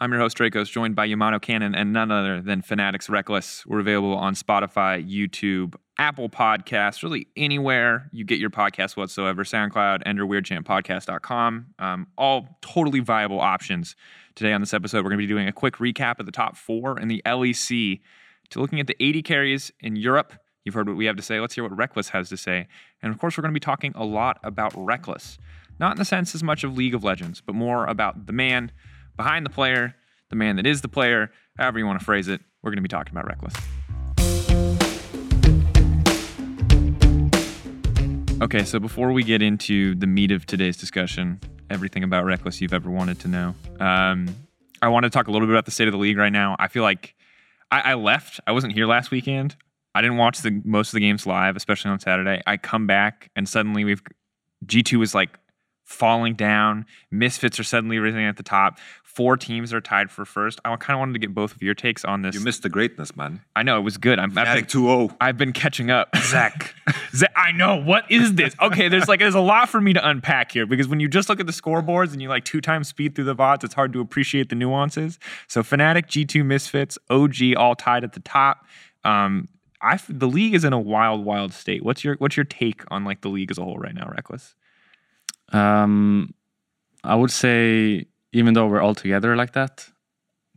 I'm your host, Drakos, joined by Yamato Cannon and none other than Fnatic's Rekkles. We're available on Spotify, YouTube, Apple Podcasts, really anywhere you get your podcast whatsoever, SoundCloud, and your weirdchantpodcast.com. Um, all totally viable options. Today on this episode, we're going to be doing a quick recap of the top four in the LEC to looking at the AD carries in Europe. You've heard what we have to say. Let's hear what Rekkles has to say. And of course, we're going to be talking a lot about Rekkles. Not in the sense as much of League of Legends, but more about the man behind the player, the man that is the player, however you want to phrase it. We're going to be talking about Rekkles. Okay, so before we get into the meat of today's discussion, everything about Rekkles you've ever wanted to know, um, I want to talk a little bit about the state of the league right now. I feel like I, I left. I wasn't here last weekend. I didn't watch the most of the games live, especially on Saturday. I come back and suddenly we've G2 is like falling down. Misfits are suddenly rising at the top. Four teams are tied for first. I kind of wanted to get both of your takes on this. You missed the greatness, man. I know it was good. I'm I've been, 2-0. I've been catching up. Zach. Zach, I know. What is this? Okay, there's like there's a lot for me to unpack here because when you just look at the scoreboards and you like two times speed through the VODs, it's hard to appreciate the nuances. So Fnatic, G2 Misfits, OG all tied at the top. Um, I the league is in a wild, wild state. What's your what's your take on like the league as a whole right now, Rekkles? Um, I would say even though we're all together like that,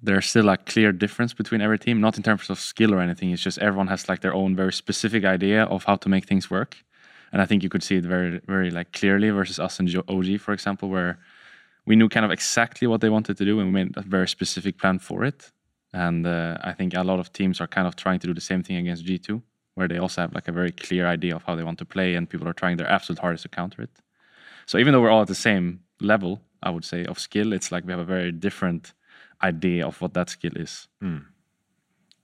there's still a clear difference between every team. Not in terms of skill or anything. It's just everyone has like their own very specific idea of how to make things work, and I think you could see it very, very like clearly versus us and OG, for example, where we knew kind of exactly what they wanted to do and we made a very specific plan for it. And uh, I think a lot of teams are kind of trying to do the same thing against G2, where they also have like a very clear idea of how they want to play, and people are trying their absolute hardest to counter it. So even though we're all at the same level, I would say of skill, it's like we have a very different idea of what that skill is.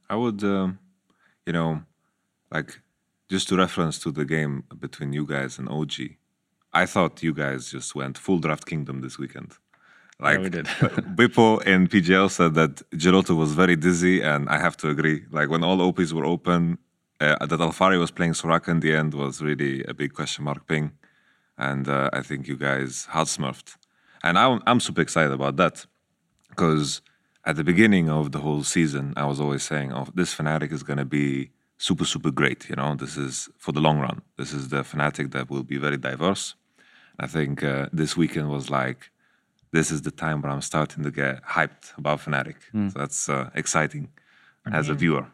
I would, um, you know, like just to reference to the game between you guys and OG, I thought you guys just went full draft kingdom this weekend. Like we did. Bippo in PGL said that Giroto was very dizzy, and I have to agree. Like when all OPs were open, uh, that Alphari was playing Soraka in the end was really a big question mark ping, and uh, I think you guys hard smurfed, and I'm I'm super excited about that because at the beginning of the whole season, I was always saying, "Oh, this Fnatic is gonna be super super great." You know, this is for the long run. This is the Fnatic that will be very diverse. I think uh, this weekend was like, this is the time where I'm starting to get hyped about Fnatic. So that's uh, exciting as a viewer.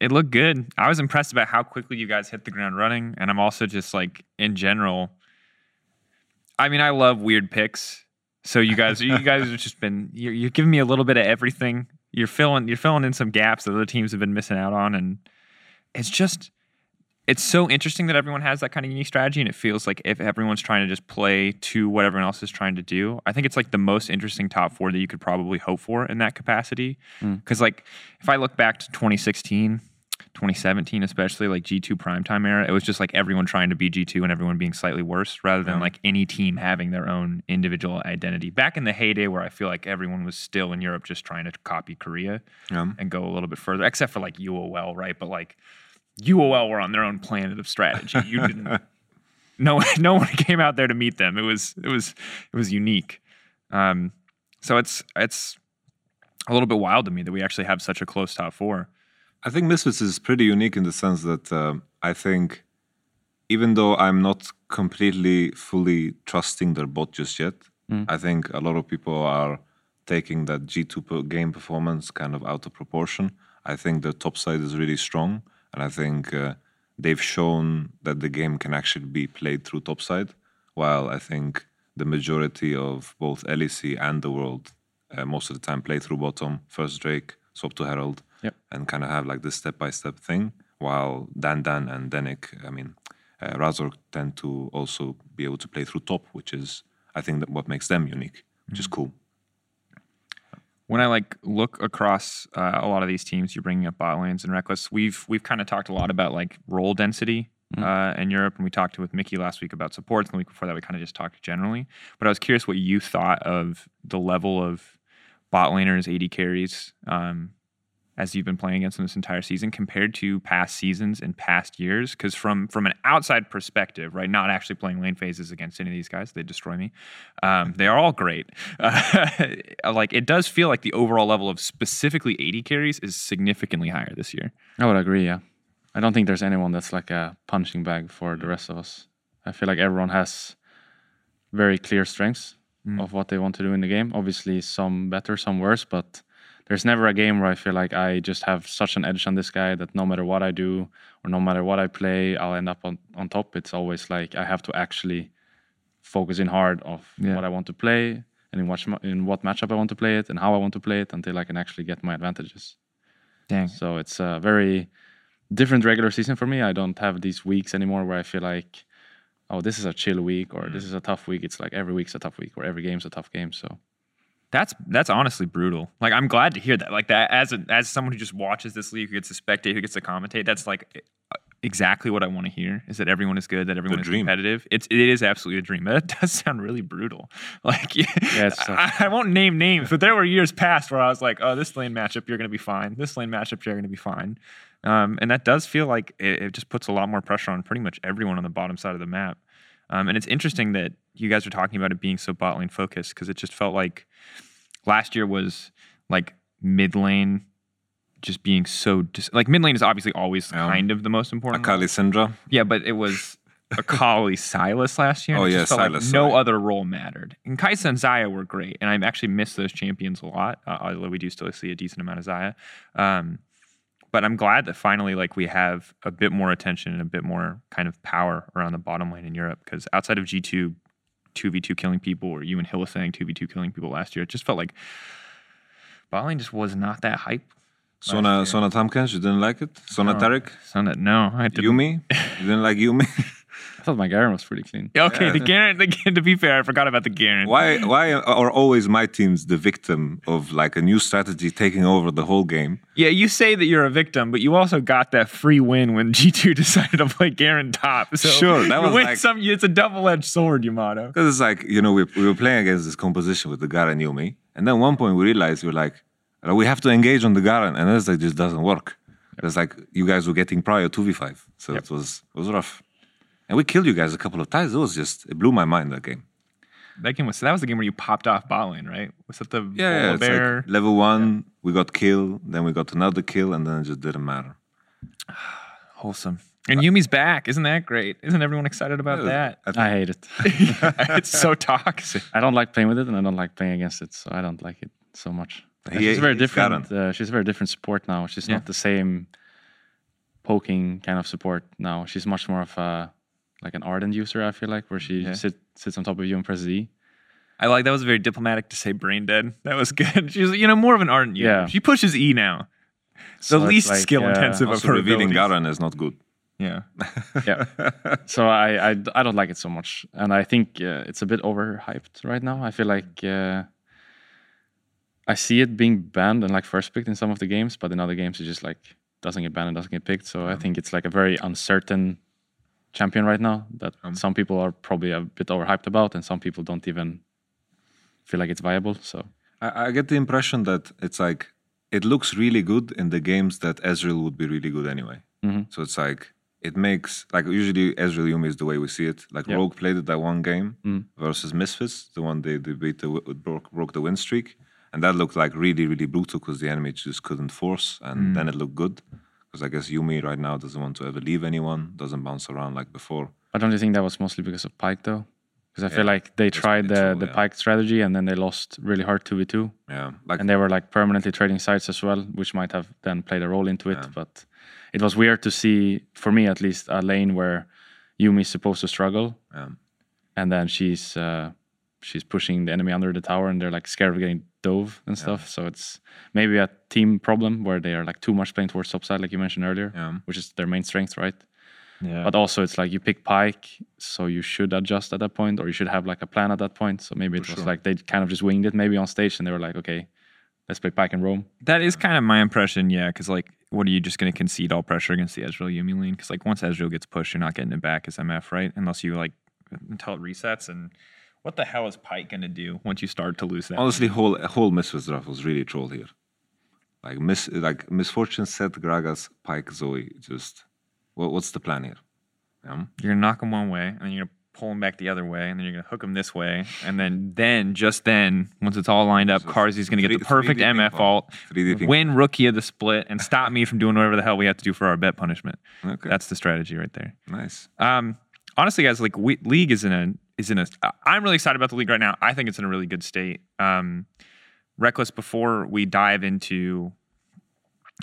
It looked good. I was impressed about how quickly you guys hit the ground running, and I'm also just like in general. I mean, I love weird picks. So you guys, you guys have just been you're, you're giving me a little bit of everything. You're filling you're filling in some gaps that other teams have been missing out on, and it's just it's so interesting that everyone has that kind of unique strategy, and it feels like if everyone's trying to just play to what everyone else is trying to do, I think it's like the most interesting top four that you could probably hope for in that capacity. Hmm. Because like if I look back to 2016, 2017, especially like G2 primetime era, it was just like everyone trying to be G2 and everyone being slightly worse, rather than like any team having their own individual identity. Back in the heyday where I feel like everyone was still in Europe just trying to copy Korea Yeah. and go a little bit further, except for like UOL, right? But like UOL were on their own planet of strategy. You didn't. no, no one came out there to meet them. It was, it was, it was unique. Um, so it's, it's a little bit wild to me that we actually have such a close top four. I think Misfits is pretty unique in the sense that um I think even though I'm not completely fully trusting their bot just yet, I think a lot of people are taking that G2 game performance kind of out of proportion. I think the top side is really strong, and I think uh, they've shown that the game can actually be played through top side, while I think the majority of both LEC and the world uh, most of the time play through bottom, first Drake, swap to Herald, Yep. and kind of have like this step by step thing. While Dan Dan and Denik, I mean, uh, Razork tend to also be able to play through top, which is I think that what makes them unique, which is cool. when I like look across uh, a lot of these teams, you're bringing up bot lanes and Rekkles. We've we've kind of talked a lot about like role density uh, in Europe, and we talked with Mikyx last week about supports, and the week before that we kind of just talked generally. But I was curious what you thought of the level of bot laners, AD carries, um, as you've been playing against them this entire season compared to past seasons and past years? Because from from an outside perspective, right, not actually playing lane phases against any of these guys, they destroy me. Um, they are all great. Uh, like it does feel like the overall level of specifically AD carries is significantly higher this year. I would agree. Yeah, I don't think there's anyone that's like a punching bag for the rest of us. I feel like everyone has very clear strengths Mm. of what they want to do in the game. Obviously, some better, some worse, but there's never a game where I feel like I just have such an edge on this guy that no matter what I do or no matter what I play, I'll end up on, on top. It's always like I have to actually focus in hard of Yeah. what I want to play and in what, in what matchup I want to play it and how I want to play it until I can actually get my advantages. Dang. So it's a very different regular season for me. I don't have these weeks anymore where I feel like, oh, this is a chill week or this mm. is a tough week. It's like every week's a tough week or every game's a tough game. So That's that's honestly brutal. Like I'm glad to hear that. Like that as a, as someone who just watches this league, who gets to spectate, who gets to commentate. That's like exactly what I want to hear. Is that everyone is good, that everyone is dream. competitive. It's it is absolutely a dream. But that does sound really brutal. Like tough. I, I won't name names, but there were years past where I was like, oh, this lane matchup, you're going to be fine. This lane matchup, you're going to be fine. Um, and that does feel like it, it just puts a lot more pressure on pretty much everyone on the bottom side of the map. Um, and it's interesting that you guys are talking about it being so bot lane focused because it just felt like last year was like mid lane just being so dis- like mid lane is obviously always Yeah. kind of the most important. Akali Syndra. Yeah, but it was Akali Sylas last year. Oh, yeah, felt like Sylas, no other role mattered. And Kai'Sa and Xayah were great, and I actually miss those champions a lot. Uh, although we do still see a decent amount of Xayah. Um, but I'm glad that finally, like, we have a bit more attention and a bit more kind of power around the bottom lane in Europe. Because outside of G2, two v two killing people, or you and two v two killing people last year, it just felt like bot lane just was not that hype. Sona year. Sona Tamkens, you didn't like it? Sona No. Tarek? So that no, I didn't. Yuumi? You didn't like Yuumi? I thought my Garen was pretty clean. Okay, Yeah. the Garen. The, to be fair, I forgot about the Garen. why why are always my teams the victim of like a new strategy taking over the whole game? Yeah, you say that you're a victim, but you also got that free win when G2 decided to play Garen top. So Sure, that was like- some. It's a double-edged sword, Yamato. Because it's like, you know, we, we were playing against this composition with the Garen Yuumi. And then one point we realized we're like, "Uh, we have to engage on the Garen. And it's like, just doesn't work. It's like you guys were getting prior 2v5. So it was it was rough. And we killed you guys a couple of times. It was just, it blew my mind that game. That game was. So that was the game where you popped off bot lane, right? Was that the Yeah, yeah it's bear? like level one, we got killed, then we got another kill, and then it just didn't matter. Wholesome. And Yuumi's back. Isn't that great? Isn't everyone excited about that? I think- I hate it. it's so toxic. I don't like playing with it and I don't like playing against it. So I don't like it so much. Uh, He- she's very different. Uh, she's a very different support now. She's Yeah. not the same poking kind of support now. She's much more of a like an ardent user. I feel like where she Yeah. sit, sits on top of you and presses E. I like that was very diplomatic to say brain dead. That was good. She's you know more of an ardent user. Yeah. She pushes E now. So the it's least like, skill uh, intensive of Also, her revealing abilities. Garen is not good. Yeah. yeah. So I, I I don't like it so much, and I think uh, it's a bit overhyped right now. I feel like uh, I see it being banned and like first picked in some of the games, but in other games it just like doesn't get banned and doesn't get picked. So I think it's like a very uncertain champion right now that Um. some people are probably a bit overhyped about, and some people don't even feel like it's viable. So I, I get the impression that it's like it looks really good in the games that Ezreal would be really good anyway. Mhm. So it's like it makes like usually Ezreal Yuumi is the way we see it. Like Yeah. Rogue played it that one game Mm. versus Misfits, the one they, they beat the broke, broke the win streak, and that looked like really really brutal because the enemy just couldn't force, and then it looked good. Because I guess Yuumi right now doesn't want to ever leave anyone, doesn't bounce around like before. But don't you think that was mostly because of Pyke though? Because I feel like they tried the true, the yeah. Pyke strategy and then they lost really hard two v two. Yeah, like and they were like permanently trading sites as well, which might have then played a role into it. Yeah. But it was weird to see, for me at least, a lane where Yuumi's supposed to struggle, yeah. and then she's uh, she's pushing the enemy under the tower, and they're like scared of getting dove and stuff. So it's maybe a team problem where they are like too much playing towards top side, like you mentioned earlier, Yeah. which is their main strength, right? Yeah. But also, it's like you pick Pyke, so you should adjust at that point, or you should have like a plan at that point. So maybe it For was sure. like they kind of just winged it, maybe on stage, and they were like, okay, let's play Pyke and Rome. That is kind of my impression, yeah. Because like, what are you just going to concede all pressure against the Ezreal Yuumi lane? Because like, once Ezreal gets pushed, you're not getting it back as MF, right? Unless you like until it resets. And what the hell is Pyke going to do once you start to lose that? Honestly, whole whole Misfits draft was really troll here. Like mis like Miss Fortune set Gragas Pyke Zoe. Just what, what's the plan here? Yeah. You're gonna knock him one way, and then you're gonna pull him back the other way, and then you're gonna hook him this way, and then then just then, once it's all lined up, So Carsey's gonna get the perfect 3D MF alt, win rookie of the split, and stop me from doing whatever the hell we have to do for our bet punishment. Okay. That's the strategy right there. nice. Um, honestly, guys, like we, league is in a is in a. I'm really excited about the league right now. I think it's in a really good state. Um, Rekkles, before we dive into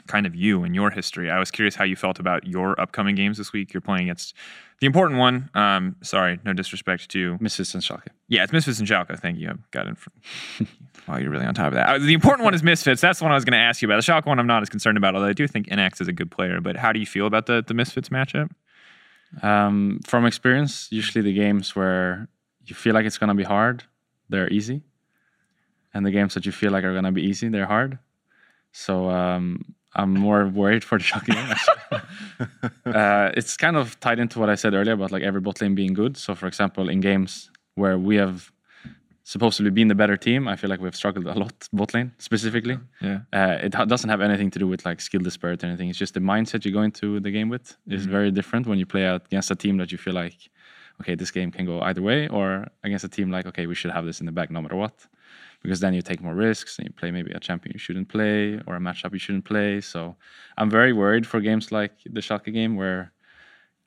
kind of you and your history, I was curious how you felt about your upcoming games this week. You're playing against the important one. Um, sorry, no disrespect to Misfits and Schalke. yeah, it's Misfits and Schalke. Thank you. I've got it. From, wow, you're really on top of that. Uh, the important one is Misfits. That's the one I was going to ask you about. The Schalke one, I'm not as concerned about. Although I do think NX is a good player. But how do you feel about the the Misfits matchup? Um, from experience, usually the games where you feel like it's gonna be hard, they're easy, and the games that you feel like are gonna be easy, they're hard. So um, I'm more worried for the Schalke game. Uh, it's kind of tied into what I said earlier about like every bot lane being good. So, for example, in games where we have supposedly been the better team, I feel like we've struggled a lot bot lane specifically. Yeah. Uh, it ha- doesn't have anything to do with like skill disparity or anything. It's just the mindset you go into the game with is very different when you play against a team that you feel like, okay, this game can go either way, or against a team like, okay, we should have this in the bag no matter what. Because then you take more risks and you play maybe a champion you shouldn't play or a matchup you shouldn't play. So I'm very worried for games like the Schalke game where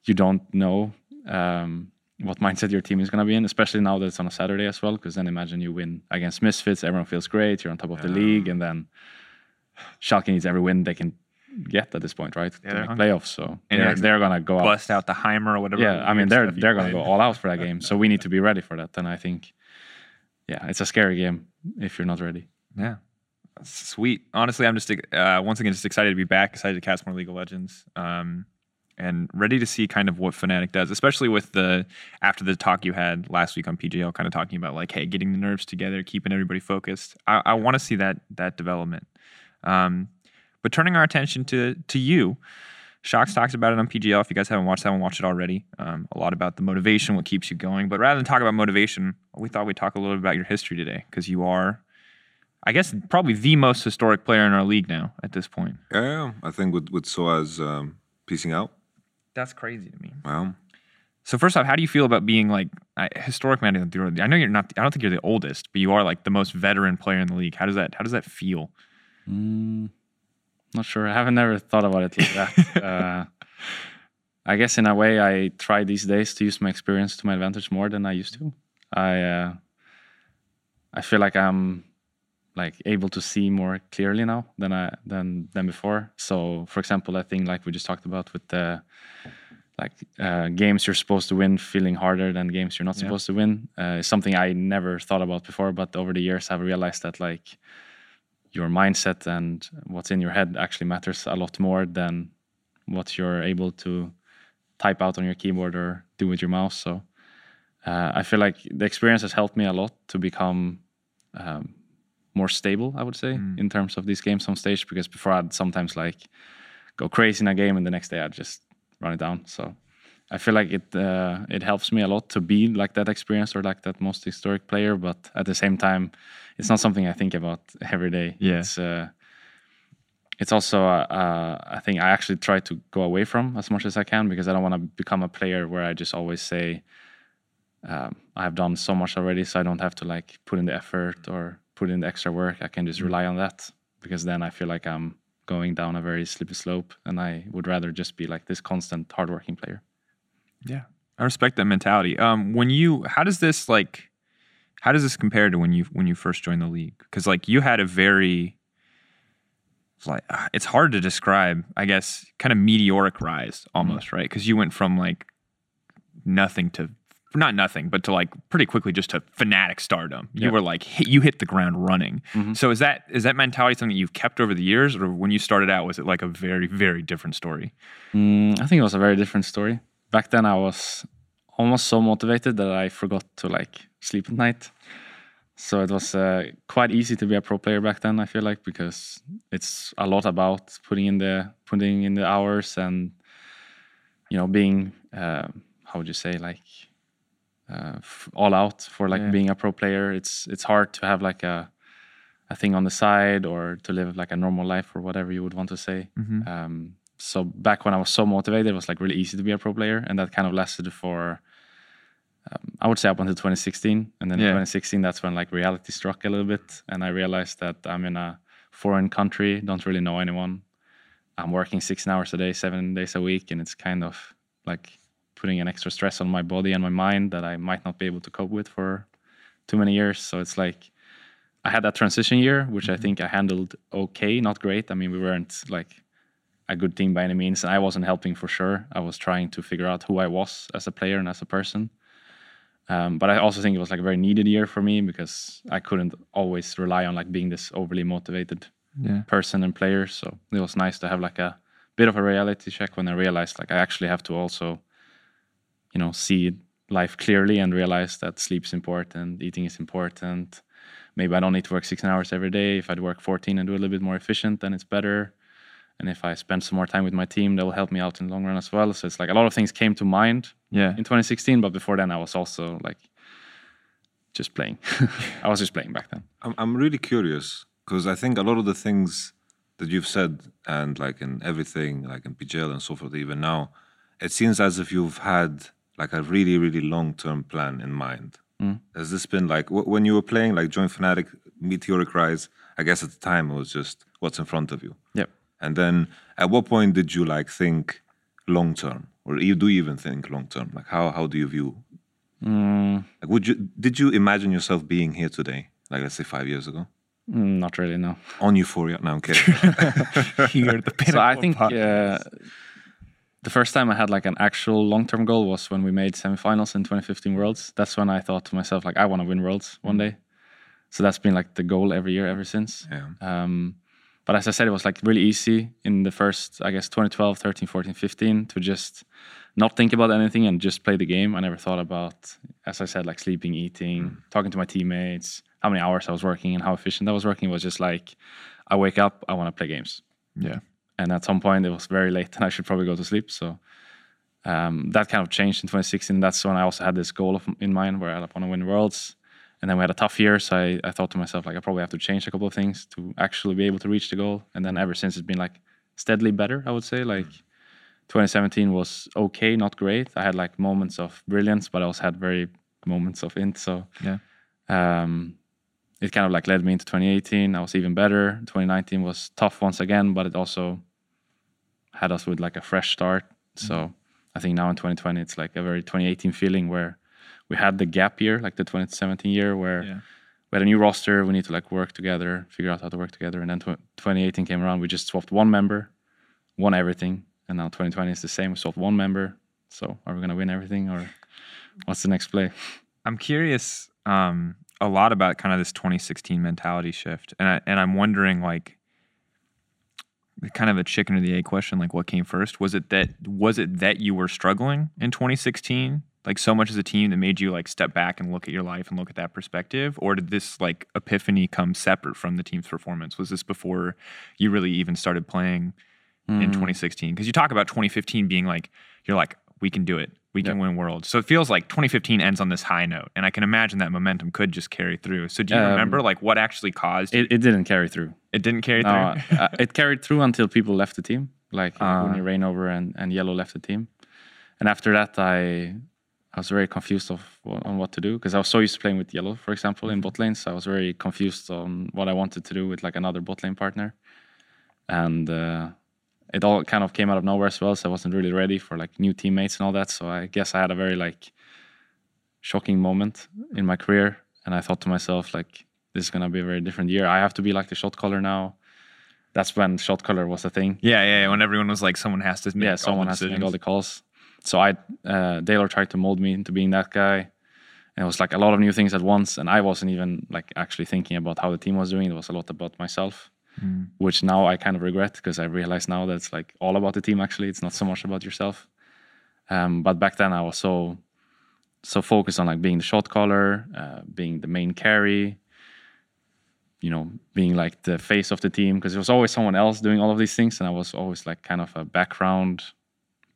you don't know um, what mindset your team is going to be in, especially now that it's on a Saturday as well. Because then imagine you win against Misfits, everyone feels great, you're on top of the league, and then Schalke needs every win they can get at this point, right? Yeah, to make hungry. playoffs. So And they're, they're going to go out. Bust out the Heimer or whatever. Yeah, I mean they're they're going to go all out for that game. So we need to be ready for that. And I think, yeah, it's a scary game if you're not ready. Yeah. Sweet. Honestly, I'm just uh, once again just excited to be back. Excited to cast more League of Legends, um, and ready to see kind of what Fnatic does, especially with the after the talk you had last week on PGL, kind of talking about like, hey, getting the nerves together, keeping everybody focused. I, I want to see that that development. Um, but turning our attention to to you, Shocks talks about it on PGL. If you guys haven't watched that one, watch it already. Um, a lot about the motivation, what keeps you going. But rather than talk about motivation, we thought we'd talk a little bit about your history today because you are, I guess, probably the most historic player in our league now at this point. Yeah, yeah. I think with with Soaz um, piecing out. That's crazy to me. Well, So first off, how do you feel about being like a historic man? I know you're not. I don't think you're the oldest, but you are like the most veteran player in the league. How does that? How does that feel? Mm, not sure. I haven't never thought about it like that. uh, I guess in a way, I try these days to use my experience to my advantage more than I used to. I uh, I feel like I'm like able to see more clearly now than I than than before. So, for example, I think like we just talked about with the like uh, games you're supposed to win feeling harder than games you're not Yeah. supposed to win uh, is something I never thought about before. But over the years, I've realized that like your mindset and what's in your head actually matters a lot more than what you're able to type out on your keyboard or do with your mouse. So uh, I feel like the experience has helped me a lot to become um, more stable. I would say in terms of these games on stage because before I'd sometimes like go crazy in a game and the next day I'd just run it down. So I feel like it uh, it helps me a lot to be like that experience or like that most historic player. But at the same time, it's not something I think about every day. Yeah. It's uh, it's also a, a, a thing I actually try to go away from as much as I can because I don't want to become a player where I just always say um, I've done so much already, so I don't have to like put in the effort or put in the extra work. I can just rely on that because then I feel like I'm going down a very slippery slope, and I would rather just be like this constant hardworking player. Yeah, I respect that mentality. Um, when you, how does this like, how does this compare to when you when you first joined the league? Because like you had a very, like uh, it's hard to describe. I guess kind of meteoric rise almost, right? Because you went from like nothing to not nothing, but to like pretty quickly just to Fnatic stardom. You Yeah. were like hit, you hit the ground running. Mhm. So is that is that mentality something you've kept over the years, or when you started out was it like a very very different story? Mm, I think it was a very different story. Back then, I was almost so motivated that I forgot to like sleep at night. So it was uh, quite easy to be a pro player back then. I feel like because it's a lot about putting in the putting in the hours and you know being uh, how would you say like uh, all out for like Yeah. being a pro player. It's it's hard to have like a a thing on the side or to live like a normal life or whatever you would want to say. Mhm. Um, so back when I was so motivated, it was like really easy to be a pro player, and that kind of lasted for um, I would say up until 2016, and then in Yeah. 2016 that's when like reality struck a little bit, and I realized that I'm in a foreign country, don't really know anyone. I'm working 16 hours a day, seven days a week, and it's kind of like putting an extra stress on my body and my mind that I might not be able to cope with for too many years. So it's like I had that transition year, which I think I handled okay, not great. I mean, we weren't like a good team by any means, and I wasn't helping for sure. I was trying to figure out who I was as a player and as a person. Um, but I also think it was like a very needed year for me because I couldn't always rely on like being this overly motivated Yeah. person and player. So it was nice to have like a bit of a reality check when I realized like I actually have to also, you know, see life clearly and realize that sleep's important, eating is important. Maybe I don't need to work 16 hours every day. If I'd work 14 and do a little bit more efficient, then it's better. And if I spend some more time with my team, that will help me out in the long run as well. So it's like a lot of things came to mind Yeah. in 2016, but before then I was also like just playing. I was just playing back then. I'm, I'm really curious because I think a lot of the things that you've said and like in everything, like in PGL and so forth, even now, it seems as if you've had like a really, really long term plan in mind. Has this been like wh- when you were playing like Joint Fnatic, Meteoric Rise? I guess at the time it was just what's in front of you. Yep. And then at what point did you like think long term? Or you do you even think long term? Like how, how do you view Mm, like would you did you imagine yourself being here today? Like let's say five years ago? mm, not really, no. On Euphoria? No, I'm kidding. You're the so I think uh, the first time I had like an actual long-term goal was when we made semifinals in 2015 Worlds. That's when I thought to myself like I want to win Worlds one day. So that's been like the goal every year ever since. yeah. Um, but as I said, it was like really easy in the first, I guess, 2012, 13, 14, 15 to just not think about anything and just play the game. I never thought about, as I said, like sleeping, eating, talking to my teammates, how many hours I was working and how efficient I was working. It was just like, I wake up, I want to play games. Yeah. And at some point, it was very late and I should probably go to sleep. So um, that kind of changed in 2016. That's when I also had this goal of, in mind where I want to win worlds. And then we had a tough year, so I, I thought to myself like I probably have to change a couple of things to actually be able to reach the goal. And then ever since it's been like steadily better, I would say. Like 2017 was okay, not great. I had like moments of brilliance, but I also had very moments of int. So Yeah. um, it kind of like led me into 2018. I was even better. 2019 was tough once again, but it also had us with like a fresh start. So I think now in 2020, it's like a very 2018 feeling where we had the gap year, like the 2017 year, where Yeah. we had a new roster. We need to like work together, figure out how to work together. And then tw 2018 came around. We just swapped one member, won everything. And now 2020 is the same. We swapped one member. So are we going to win everything or what's the next play? I'm curious um, a lot about kind of this 2016 mentality shift, and I, and I'm wondering like, kind of a chicken or the egg question, like what came first? Was it that was it that you were struggling in 2016, like so much as a team that made you like step back and look at your life and look at that perspective, or did this like epiphany come separate from the team's performance? Was this before you really even started playing Mm. in 2016? Because you talk about 2015 being like you're like we can do it, we can win worlds. So it feels like 2015 ends on this high note, and I can imagine that momentum could just carry through. So do you Um, remember like what actually caused it? It, didn't carry through. It didn't carry No, through. uh, it carried through until people left the team, like uh, when you Reignover and, and yellow left the team. And after that, I I was very confused of on what to do because I was so used to playing with yellow, for example, in bot lanes. So I was very confused on what I wanted to do with like another bot lane partner, and uh, it all kind of came out of nowhere as well. So I wasn't really ready for like new teammates and all that. So I guess I had a very like shocking moment in my career, and I thought to myself like, this is gonna be a very different year. I have to be like the shot caller now. That's when shot caller was a thing. yeah, yeah, yeah. When everyone was like, someone has to make yeah, all someone the has to make all the calls. So I, uh, Deilor tried to mold me into being that guy. And it was like a lot of new things at once, and I wasn't even like actually thinking about how the team was doing. It was a lot about myself, Mm. which now I kind of regret because I realize now that it's like all about the team. Actually, it's not so much about yourself. Um, but back then, I was so so focused on like being the shot caller, uh, being the main carry, you know, being like the face of the team because there was always someone else doing all of these things, and I was always like kind of a background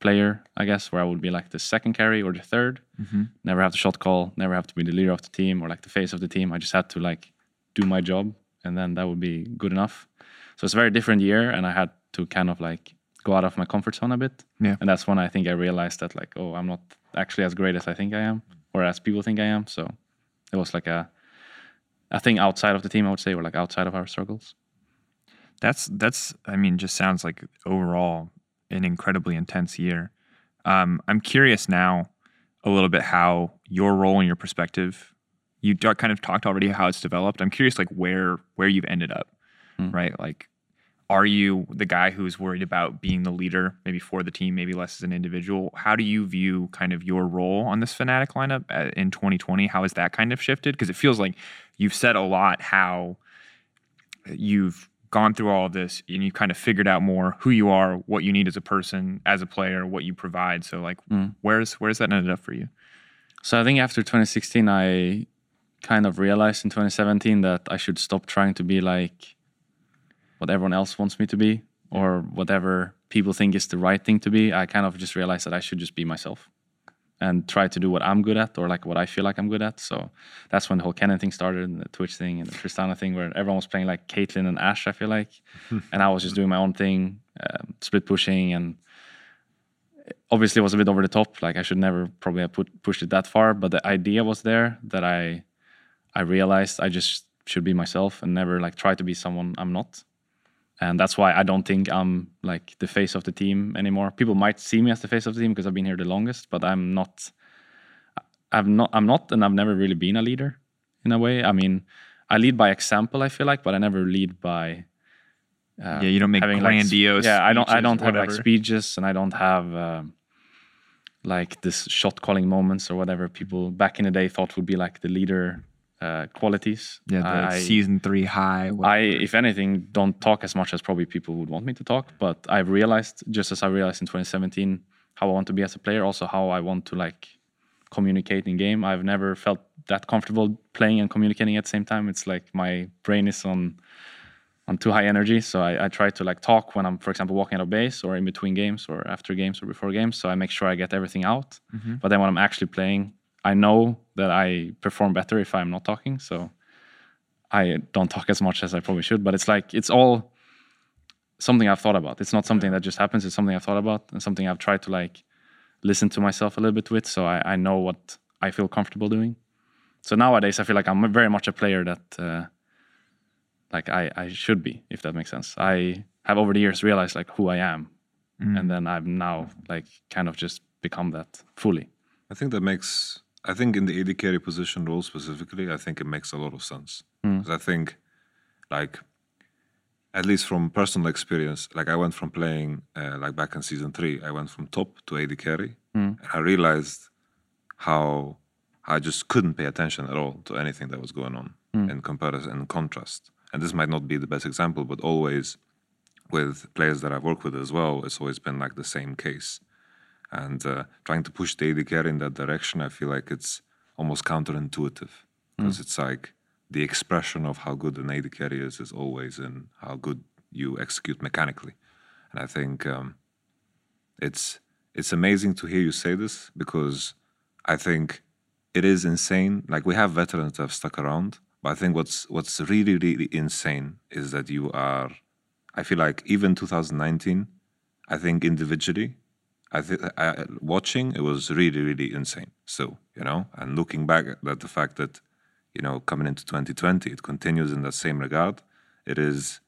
player, I guess, where I would be like the second carry or the 3rd Mhm. Never have the shot call, never have to be the leader of the team or like the face of the team. I just had to like do my job and then that would be good enough. So it's a very different year, and I had to kind of like go out of my comfort zone a bit. Yeah. And that's when I think I realized that like, oh, I'm not actually as great as I think I am, or as people think I am. So it was like a a thing outside of the team, I would say, or like outside of our struggles. That's that's I mean, just sounds like overall an incredibly intense year. Um, I'm curious now a little bit how your role and your perspective. You kind of talked already how it's developed. I'm curious, like where where you've ended up, Hmm. right? Like, are you the guy who's worried about being the leader, maybe for the team, maybe less as an individual? How do you view kind of your role on this Fnatic lineup uh, in 2020? How has that kind of shifted? Because it feels like you've said a lot how you've gone through all of this and you kind of figured out more who you are, what you need as a person, as a player, what you provide. So like Mm. where's where's that ended up for you? So I think after 2016, I kind of realized in 2017 that I should stop trying to be like what everyone else wants me to be or whatever people think is the right thing to be. I kind of just realized that I should just be myself and try to do what I'm good at or like what I feel like I'm good at. So that's when the whole Canon thing started and the Twitch thing and the Tristana thing where everyone was playing like Caitlyn and Ashe, I feel like. and I was just doing my own thing, um, split pushing and obviously it was a bit over the top. Like I should never probably have put, pushed it that far, but the idea was there that I I realized I just should be myself and never like try to be someone I'm not. And that's why I don't think I'm like the face of the team anymore. People might see me as the face of the team because I've been here the longest, but I'm not I'm not I'm not and I've never really been a leader in a way. I mean, I lead by example, I feel like, but I never lead by uh, yeah, you don't make having like grandiose. yeah, I don't. I don't have like speeches, and I don't have um, like this shot calling moments or whatever people back in the day thought would be like the leader uh, qualities. Yeah, the I, season three high. I, if anything, don't talk as much as probably people would want me to talk. But I've realized, just as I realized in 2017, how I want to be as a player, also how I want to like communicate in game. I've never felt that comfortable playing and communicating at the same time. It's like my brain is on on too high energy. So I, I try to like talk when I'm, for example, walking out of base or in between games or after games or before games. So I make sure I get everything out. Mhm. But then when I'm actually playing, I know that I perform better if I'm not talking. So I don't talk as much as I probably should. But it's like it's all something I've thought about. It's not something that just happens. It's something I've thought about and something I've tried to like listen to myself a little bit with. So I, I know what I feel comfortable doing. So nowadays I feel like I'm very much a player that uh, like I, I should be, if that makes sense. I have over the years realized like who I am. Mm. And then I've now like kind of just become that fully. I think that makes. I think in the AD carry position role specifically, I think it makes a lot of sense. Mm. I think, like, at least from personal experience, like I went from playing uh, like back in season three, I went from top to AD carry, Mm. and I realized how I just couldn't pay attention at all to anything that was going on Mm. in comparison in contrast. And this might not be the best example, but always with players that I've worked with as well, it's always been like the same case and uh, trying to push the AD carry in that direction, I feel like it's almost counterintuitive because it's like the expression of how good an AD carry is is always in how good you execute mechanically, and I think um, it's it's amazing to hear you say this because I think it is insane. Like we have veterans that have stuck around, but I think what's what's really really insane is that you are. I feel like even 2019, I think individually I think I, watching it was really really insane. So you know, and looking back at the fact that you know coming into 2020, it continues in that same regard. It is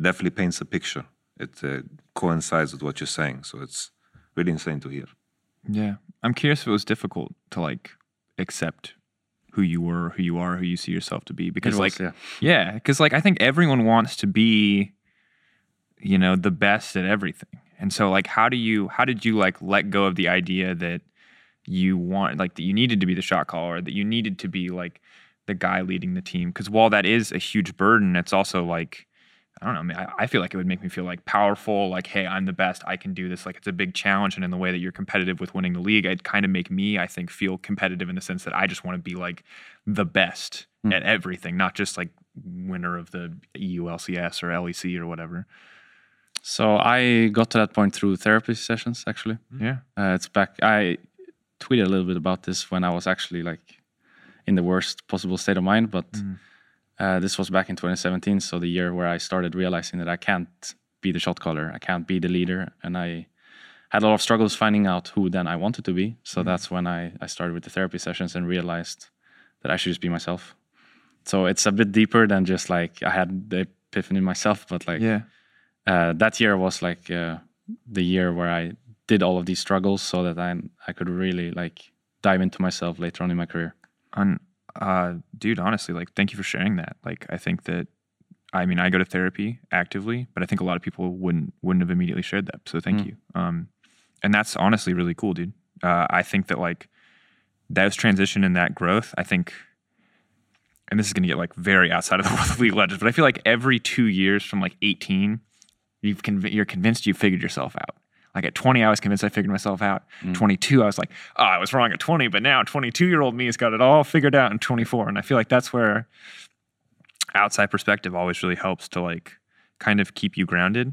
definitely paints a picture. It uh, coincides with what you're saying, so it's really insane to hear. Yeah. I'm curious if it was difficult to like accept who you were, who you are, who you see yourself to be. Because It like was, yeah. yeah, because like I think everyone wants to be, you know, the best at everything. And so like how do you how did you like let go of the idea that you want like that you needed to be the shot caller, that you needed to be like the guy leading the team? Because while that is a huge burden, it's also like I don't know. I mean, I, I feel like it would make me feel like powerful. Like, hey, I'm the best. I can do this. Like, it's a big challenge, and in the way that you're competitive with winning the league, it kind of make me, I think, feel competitive in the sense that I just want to be like the best Hmm. at everything, not just like winner of the EULCS or LEC or whatever. So I got to that point through therapy sessions, actually. Yeah. Uh, it's back. I tweeted a little bit about this when I was actually like in the worst possible state of mind. But Mm. Uh, this was back in 2017, so the year where I started realizing that I can't be the shot caller, I can't be the leader, and I had a lot of struggles finding out who then I wanted to be. So that's when I, I started with the therapy sessions and realized that I should just be myself. So it's a bit deeper than just like I had the epiphany myself, but like Yeah. Uh, that year was like uh, the year where I did all of these struggles so that I I could really like dive into myself later on in my career. on uh dude honestly like thank you for sharing that like i think that i mean i go to therapy actively but i think a lot of people wouldn't wouldn't have immediately shared that so thank Mm. you um and that's honestly really cool dude uh i think that like that transition and that growth i think and this is going to get like very outside of the world of league of legends but i feel like every two years from like 18 you've conv- you're convinced you figured yourself out. Like at 20 i was convinced i figured myself out. 22 i was like oh i was wrong at 20 but now 22 year old me has got it all figured out in 24 and i feel like that's where outside perspective always really helps to like kind of keep you grounded.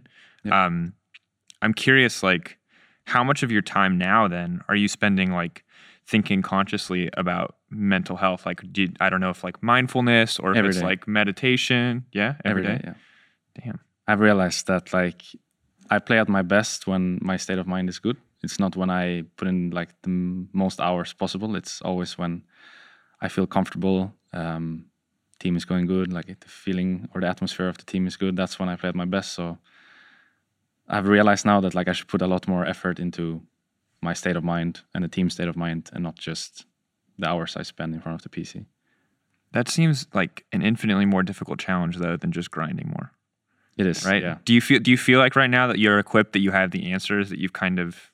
Um i'm curious like how much of your time now then are you spending like thinking consciously about mental health? Like did i don't know if like mindfulness or if Every it's day. like meditation. Yeah? Every day. day? Yeah. damn I've realized that like I play at my best when my state of mind is good. It's not when I put in like the most hours possible. It's always when I feel comfortable. Um, team is going good. Like the feeling or the atmosphere of the team is good. That's when I play at my best. So I've realized now that like I should put a lot more effort into my state of mind and the team state of mind, and not just the hours I spend in front of the PC. that seems like an infinitely more difficult challenge though than just grinding more It is right Yeah. do you feel do you feel like right now that you're equipped that you have the answers that you've kind of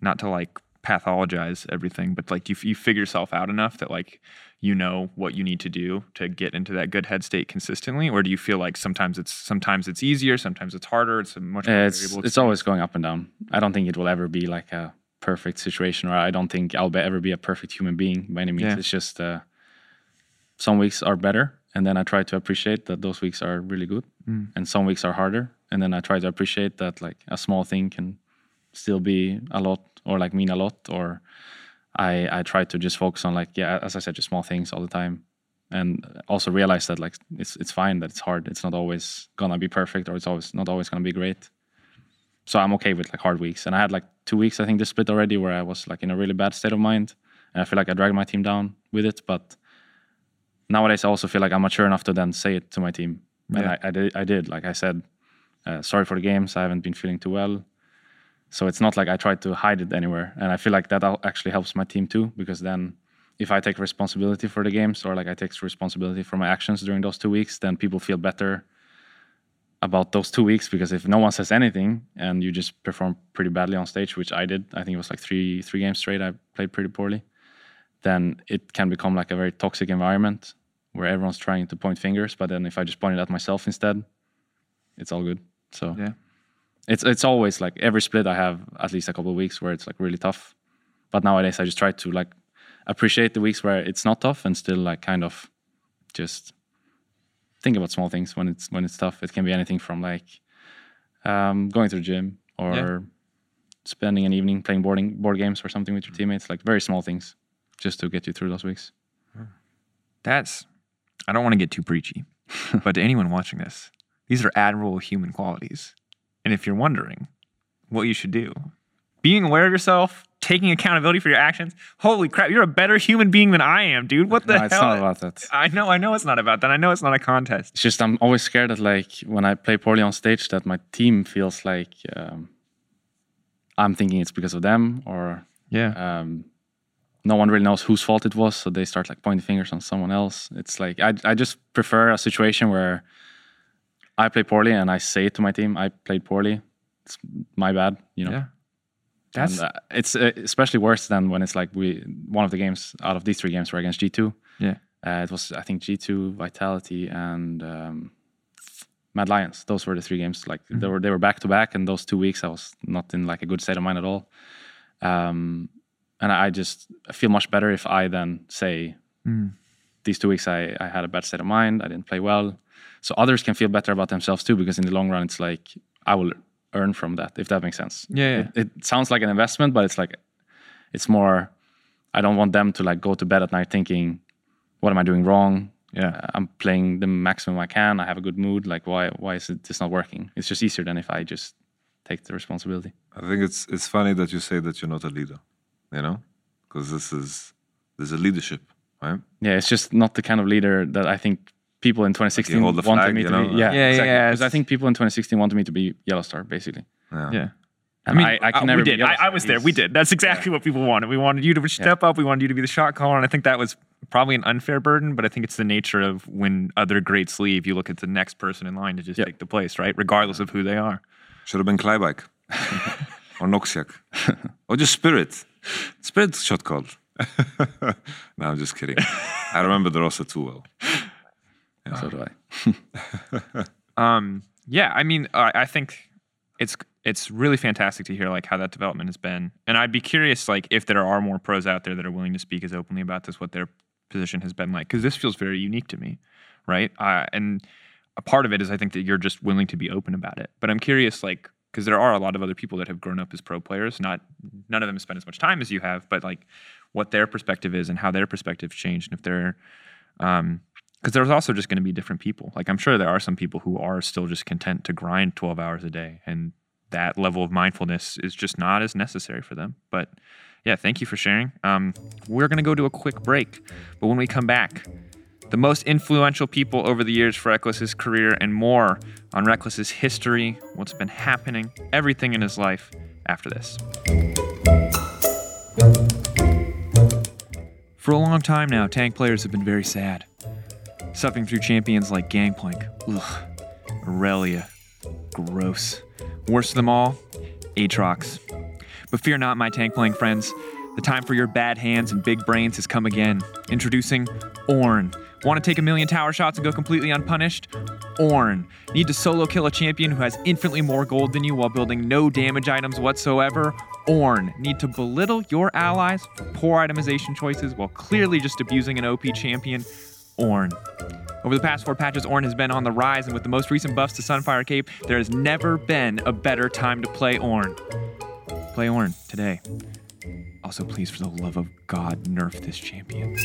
not to like pathologize everything but like you, you figure yourself out enough that like you know what you need to do to get into that good head state consistently or do you feel like sometimes it's sometimes it's easier sometimes it's harder it's a much more it's variable it's always going up and down. I don't think it will ever be like a perfect situation, or I don't think I'll be, ever be a perfect human being by any means. Yeah. It's just uh, some weeks are better, and then I try to appreciate that those weeks are really good, Mm. and some weeks are harder, and then I try to appreciate that like a small thing can still be a lot, or like mean a lot, or I I try to just focus on like yeah, as I said, just small things all the time. And also realize that like it's it's fine that it's hard. It's not always gonna be perfect, or it's always not always gonna be great so I'm okay with like hard weeks. And I had like two weeks, I think, this split already, where I was like in a really bad state of mind, and I feel like I dragged my team down with it. But nowadays, I also feel like I'm mature enough to then say it to my team, and Yeah. I, I did. I did. Like I said, uh, sorry for the games. I haven't been feeling too well. So it's not like I tried to hide it anywhere, and I feel like that actually helps my team too, because then. If I take responsibility for the games, or like I take responsibility for my actions during those two weeks, then people feel better about those two weeks because if no one says anything and you just perform pretty badly on stage, which I did, I think it was like three three games straight. I played pretty poorly. Then it can become like a very toxic environment where everyone's trying to point fingers. But then if I just point it at myself instead, it's all good. So Yeah. it's it's always like every split I have at least a couple of weeks where it's like really tough. But nowadays I just try to like appreciate the weeks where it's not tough and still like kind of just think about small things when it's when it's tough. It can be anything from like um, going to the gym or Yeah. spending an evening playing boarding board games or something with your teammates. Like very small things, just to get you through those weeks. That's, I don't want to get too preachy, but to anyone watching this, these are admirable human qualities. And if you're wondering what you should do, being aware of yourself, taking accountability for your actions, holy crap, you're a better human being than I am, dude. What the no, hell? it's not about that. I know, I know it's not about that. I know it's not a contest. It's just I'm always scared that like when I play poorly on stage, that my team feels like um, I'm thinking it's because of them or Yeah. um, no one really knows whose fault it was, so they start like pointing fingers on someone else. It's like I I just prefer a situation where I play poorly and I say to my team, I played poorly. It's my bad, you know. yeah. That's, And, uh, it's uh, especially worse than when it's like we one of the games out of these three games were against G two. yeah. Uh, it was I think G two, Vitality, and um, Mad Lions. Those were the three games. Like they were they were back to back, and those two weeks I was not in like a good state of mind at all. Um, and I just feel much better if I then say Mm. these two weeks I, I had a bad state of mind. I didn't play well, so others can feel better about themselves too. Because in the long run, it's like I will earn from that if that makes sense. Yeah, yeah. It, it sounds like an investment, but it's like it's more. I don't want them to like go to bed at night thinking, "What am I doing wrong? Yeah. uh, I'm playing the maximum I can. I have a good mood. Like why why is it this not working? It's just easier than if I just take the responsibility. I think it's it's funny that you say that you're not a leader, you know, because this is there's a leadership, right? Yeah, it's just not the kind of leader that I think people in 2016 hold the wanted flag, me to know? be. Yeah, Yeah, yeah, exactly. yeah, 'Cause I think people in 2016 wanted me to be YellOwStaR, basically. Yeah. Yeah. I mean, I, I can uh, never we did. I, I was there. We did. That's exactly what people wanted. We wanted you to step up. We wanted you to be the shot caller, and I think that was probably an unfair burden. But I think it's the nature of when other greats leave, you look at the next person in line to just Yeah. take the place, right? Regardless of who they are. Should have been Kleibike or Noxiak or just Spirit. Spirit shot called. no, I'm just kidding. I remember the roster too well. So do I. Um, yeah, I mean, I, I think it's it's really fantastic to hear like how that development has been, and I'd be curious like if there are more pros out there that are willing to speak as openly about this, what their position has been like, because this feels very unique to me, right? Uh, and a part of it is I think that you're just willing to be open about it, but I'm curious like because there are a lot of other people that have grown up as pro players, not none of them spend as much time as you have, but like what their perspective is and how their perspectives changed, and if they're um, because there's also just going to be different people. Like I'm sure there are some people who are still just content to grind 12 hours a day, and that level of mindfulness is just not as necessary for them. But yeah, thank you for sharing. Um, we're going to go to a quick break, but when we come back, the most influential people over the years for Rekkles's career and more on Rekkles's history, what's been happening, everything in his life after this. For a long time now, tank players have been very sad suffering through champions like Gangplank, ugh, Aurelia, gross. Worst of them all, Aatrox. But fear not, my tank playing friends. The time for your bad hands and big brains has come again. Introducing Ornn. Want to take a million tower shots and go completely unpunished? Ornn. Need to solo kill a champion who has infinitely more gold than you while building no damage items whatsoever? Ornn. Need to belittle your allies for poor itemization choices while clearly just abusing an OP champion? Ornn. Over the past four patches, Ornn has been on the rise, and with the most recent buffs to Sunfire Cape, there has never been a better time to play Ornn. Play Ornn today. Also, please, for the love of God, nerf this champion.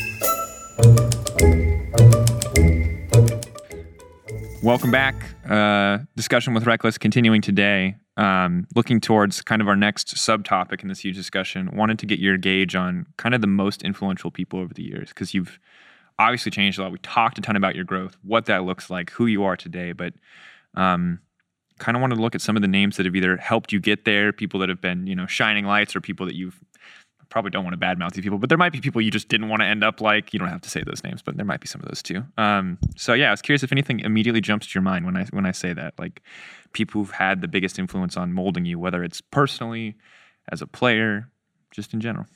Welcome back. Uh, discussion with Rekkles continuing today. Um, looking towards kind of our next subtopic in this huge discussion. Wanted to get your gauge on kind of the most influential people over the years because you've obviously changed a lot. We talked a ton about your growth, what that looks like, who you are today, but um, kind of wanted to look at some of the names that have either helped you get there, people that have been, you know, shining lights, or people that you've probably don't want to badmouth these people, but there might be people you just didn't want to end up like. You don't have to say those names, but there might be some of those too. Um, so yeah, I was curious if anything immediately jumps to your mind when I when I say that, like people who've had the biggest influence on molding you, whether it's personally, as a player, just in general.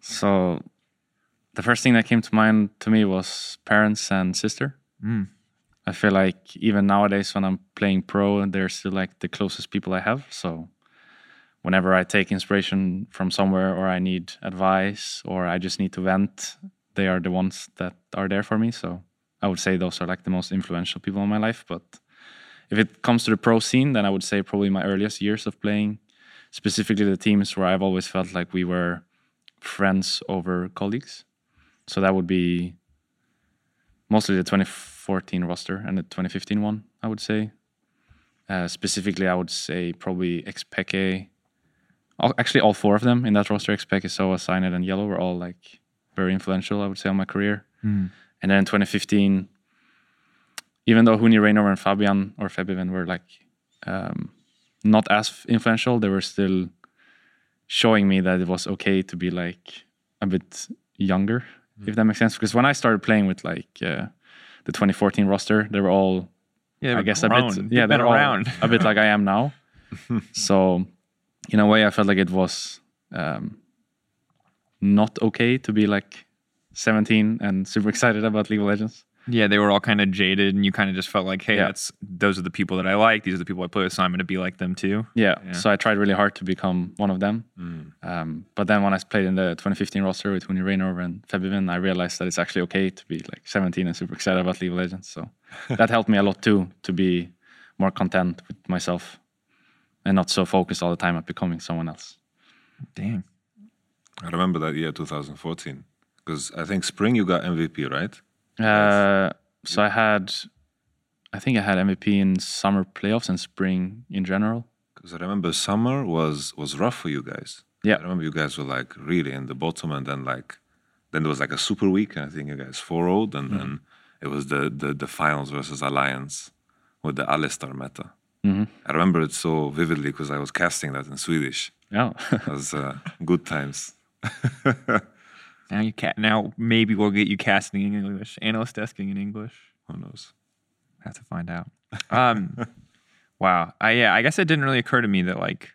So the first thing that came to mind to me was parents and sister. Mm. I feel like even nowadays when I'm playing pro, they're still like the closest people I have. So whenever I take inspiration from somewhere or I need advice or I just need to vent, they are the ones that are there for me. So I would say those are like the most influential people in my life. But if it comes to the pro scene, then I would say probably my earliest years of playing, specifically the teams where I've always felt like we were friends over colleagues. So that would be mostly the 2014 roster and the 2015 one, I would say. Uh, specifically, I would say probably Xpeke. All, actually, all four of them in that roster, Xpeke, sOAZ, Cyanide, and Yellow, were all like very influential, I would say, on my career. Mm. And then in 2015, even though Huni Reignover and Fabian or Fabian were like um, not as influential, they were still showing me that it was okay to be like a bit younger, if that makes sense. Because when I started playing with like uh, the 2014 roster, they were all, Yeah, I guess, grown. a bit, yeah, they're all around. a bit like I am now. so, in a way, I felt like it was um, not okay to be like 17 and super excited about League of Legends. Yeah, they were all kind of jaded, and you kind of just felt like, hey, Yeah. that's those are the people that I like. These are the people I play with, so I'm going to be like them too. Yeah, Yeah. so I tried really hard to become one of them. Um, but then when I played in the 2015 roster with Huni Reignover and Febiven, I realized that it's actually okay to be like 17 and super excited about League of Legends. So that helped me a lot too to be more content with myself and not so focused all the time at becoming someone else. Damn. I remember that year 2014 because I think spring you got MVP, right? Uh, So I had, I think I had MVP in summer playoffs and spring in general. Because I remember summer was was rough for you guys. Yeah. I remember you guys were like really in the bottom, and then like then there was like a super week, and I think you guys four 0 and Mm-hmm. then it was the, the the finals versus Alliance with the Alistar meta. Mm-hmm. I remember it so vividly because I was casting that in Swedish. Yeah. It was uh, good times. Now you ca- now maybe we'll get you casting in English, analyst desking in English. Who knows? Have to find out. Um, wow. I yeah. I guess it didn't really occur to me that like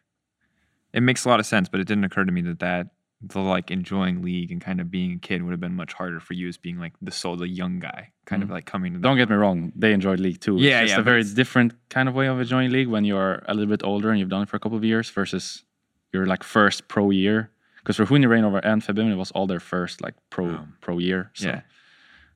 it makes a lot of sense, but it didn't occur to me that that the like enjoying league and kind of being a kid would have been much harder for you as being like the soul, the young guy, kind of like coming. Don't get me wrong, they enjoyed league too. Yeah, it's yeah, a very it's- different kind of way of enjoying league when you're a little bit older and you've done it for a couple of years versus your like first pro year. Because for Huni Reignover and Febiven, it was all their first like pro Yeah. pro year. So Yeah.